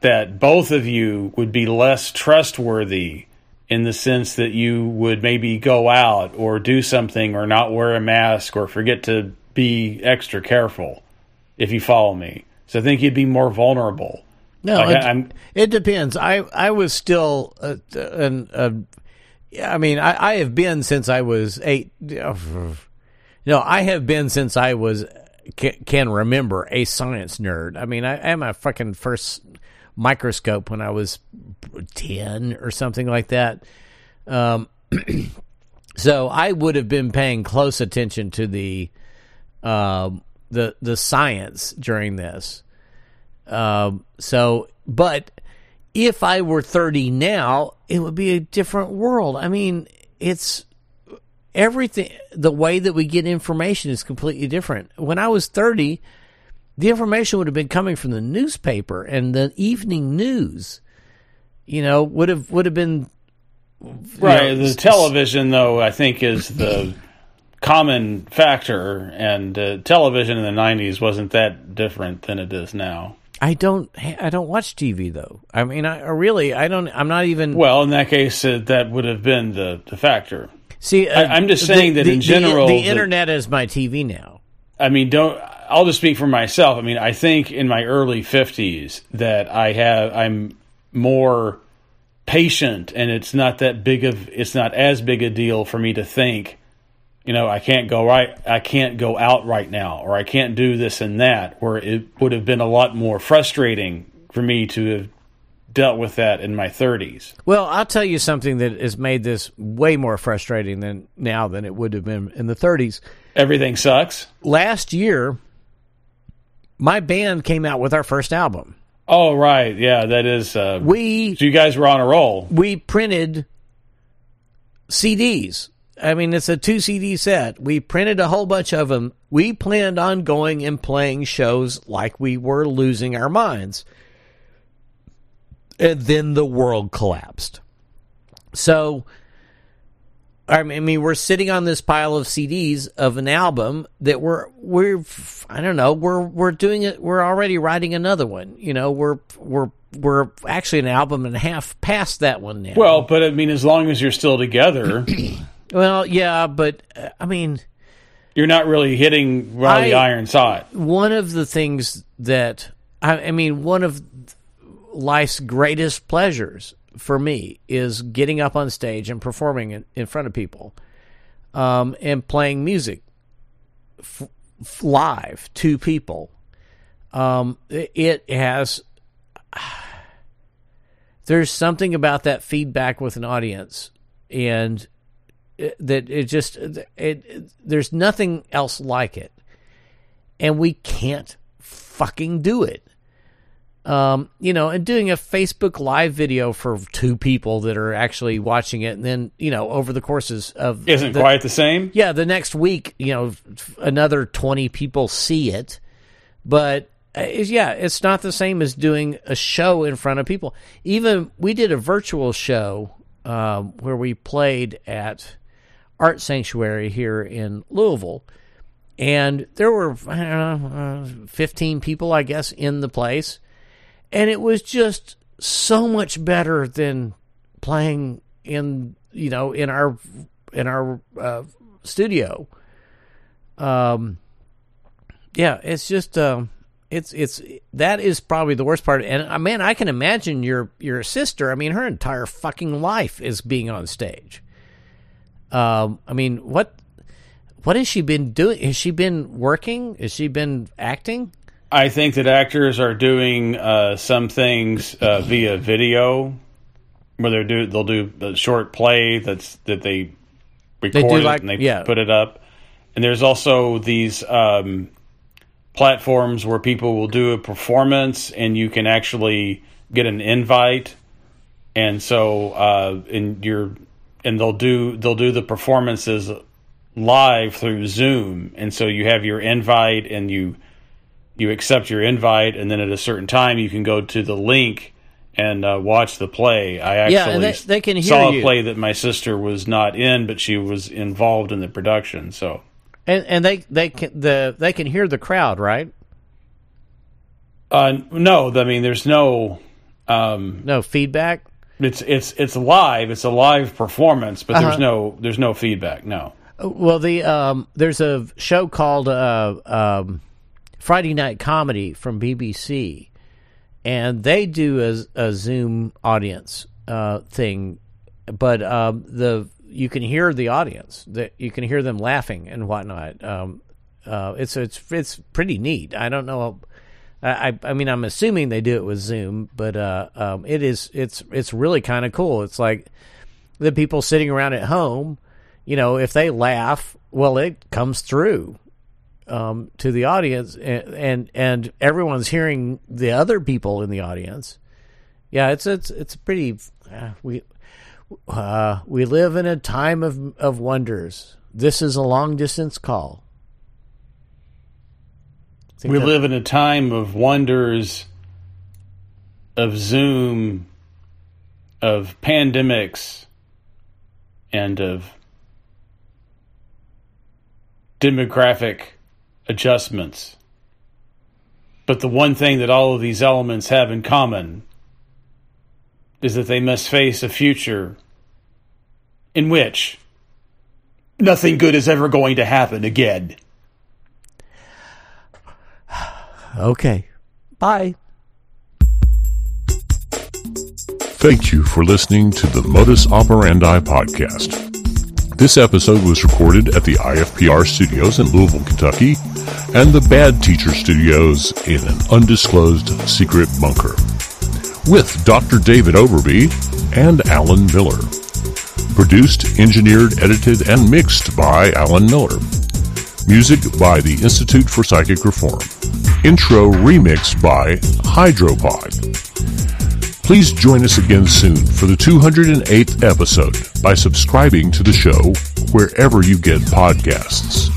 that both of you would be less trustworthy in the sense that you would maybe go out or do something or not wear a mask or forget to be extra careful if you follow me. So I think you'd be more vulnerable. No, Like, it, I'm- it depends. I I was still, uh, an, uh, yeah, I mean, I, I have been since I was eight. No, I have been since I was can, can remember a science nerd. I mean, I, I had my fucking first microscope when I was ten or something like that. Um, so I would have been paying close attention to the um, the the science during this. Um, so, but if I were 30 now, it would be a different world. I mean, it's everything, the way that we get information is completely different. When I was 30, the information would have been coming from the newspaper and the evening news, you know, would have, would have been Right. know, the television, though, I think is the common factor, and uh, television in the '90s wasn't that different than it is now. I don't, I don't watch TV though. I mean, I really, I don't, I'm not even. Well, in that case, uh, that would have been the, the factor. See, uh, I- I'm just saying that in general, the, the- internet is my TV now. I mean, don't. I'll just speak for myself. I mean, I think in my early 50s that I have, I'm more patient, and it's not that big of, it's not as big a deal for me to think, you know, I can't go right, I can't go out right now, or I can't do this and that. Where it would have been a lot more frustrating for me to have dealt with that in my 30s. Well, I'll tell you something that has made this way more frustrating than now than it would have been in the 30s. Everything sucks. Last year, my band came out with our first album. Oh, right, yeah, that is. Uh, We so you guys were on a roll. we printed CDs. I mean, it's a two CD set. We printed a whole bunch of them. We planned on going and playing shows like we were losing our minds. And then the world collapsed. So, I mean, we're sitting on this pile of CDs of an album that we're we're I don't know we're we're doing it. We're already writing another one. You know, we're we're we're actually an album and a half past that one now. Well, but I mean, as long as you're still together, Well, yeah, but uh, I mean, you're not really hitting while the I- iron's hot. one of the things that I, I mean, one of life's greatest pleasures for me is getting up on stage and performing in, in front of people, um, and playing music f- f- live to people. Um, it, has. There's something about that feedback with an audience, and that it just it, it there's nothing else like it and we can't fucking do it. Um, you know, and doing a Facebook live video for two people that are actually watching it, and then you know, over the courses of Isn't the, quite the same. yeah, the next week, you know, another twenty people see it, but uh, it's- yeah, it's not the same as doing a show in front of people. Even we did a virtual show um, where we played at Art Sanctuary here in Louisville, and there were know, uh, fifteen people, I guess, in the place, and it was just so much better than playing in you know in our in our uh, studio. Um, yeah, it's just um, It's it's that is probably the worst part. And uh, man, I can imagine your your sister. I mean, her entire fucking life is being on stage. Um, I mean, what what has she been doing? Has she been working? Has she been acting? I think that actors are doing uh, some things uh, via video, where they do they'll do a short play that's that they record it like- and they yeah. put it up. And there's also these um, platforms where people will do a performance and you can actually get an invite. And so, uh, and you're, and they'll do they'll do the performances live through Zoom, and so you have your invite and you you accept your invite, and then at a certain time you can go to the link and uh, watch the play. I actually Yeah, they- they can hear saw you. a play that my sister was not in, but she was involved in the production. So And and they they can the they can hear the crowd, right? uh, no, I mean there's no. Um, No feedback. It's it's it's live. It's a live performance, but Uh-huh. there's no there's no feedback. No. Well, the um, there's a show called uh, um, Friday Night Comedy from BBC, and they do a, a Zoom audience uh, thing, but um, the you can hear the audience. That you can hear them laughing and whatnot. Um, uh, it's it's it's pretty neat. I don't know. I, I mean I'm assuming they do it with Zoom, but uh, um, it is it's it's really kind of cool. It's like the people sitting around at home, you know, if they laugh, well, it comes through um, to the audience, and, and and everyone's hearing the other people in the audience. Yeah, it's it's it's pretty. Uh, we uh, we live in a time of of wonders. This is a long distance call. We that- live in a time of wonders, of Zoom, of pandemics, and of demographic adjustments. But the one thing that all of these elements have in common is that they must face a future in which nothing good is ever going to happen again. Okay. Bye. Thank you for listening to the Modus Operandi podcast. This episode was recorded at the IFPR studios in Louisville, Kentucky, and the Bad Teacher studios in an undisclosed secret bunker. With Dr. David Overby and Alan Miller. Produced, engineered, edited, and mixed by Alan Miller. Music by the Institute for Psychic Reform. Intro remixed by Hydropod. Please join us again soon for the 208th episode by subscribing to the show wherever you get podcasts.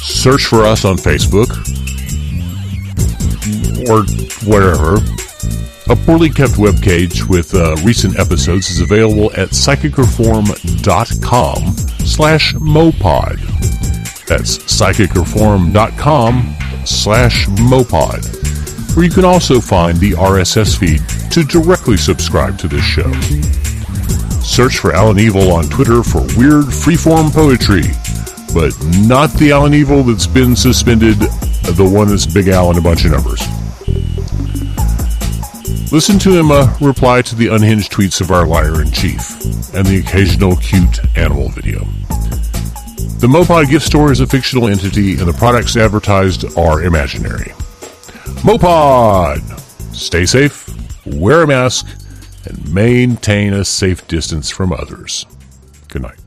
Search for us on Facebook or wherever. A poorly kept webpage with uh, recent episodes is available at psychicreform.com slash mopod. That's psychicreform.com slash mopod, where you can also find the RSS feed to directly subscribe to this show. Search for Alan Evil on Twitter for weird freeform poetry, but not the Alan Evil that's been suspended, the one that's Big Al and a bunch of numbers. Listen to him uh, reply to the unhinged tweets of our liar in chief and the occasional cute animal video. The Mopod gift store is a fictional entity, and the products advertised are imaginary. Mopod! Stay safe, wear a mask, and maintain a safe distance from others. Good night.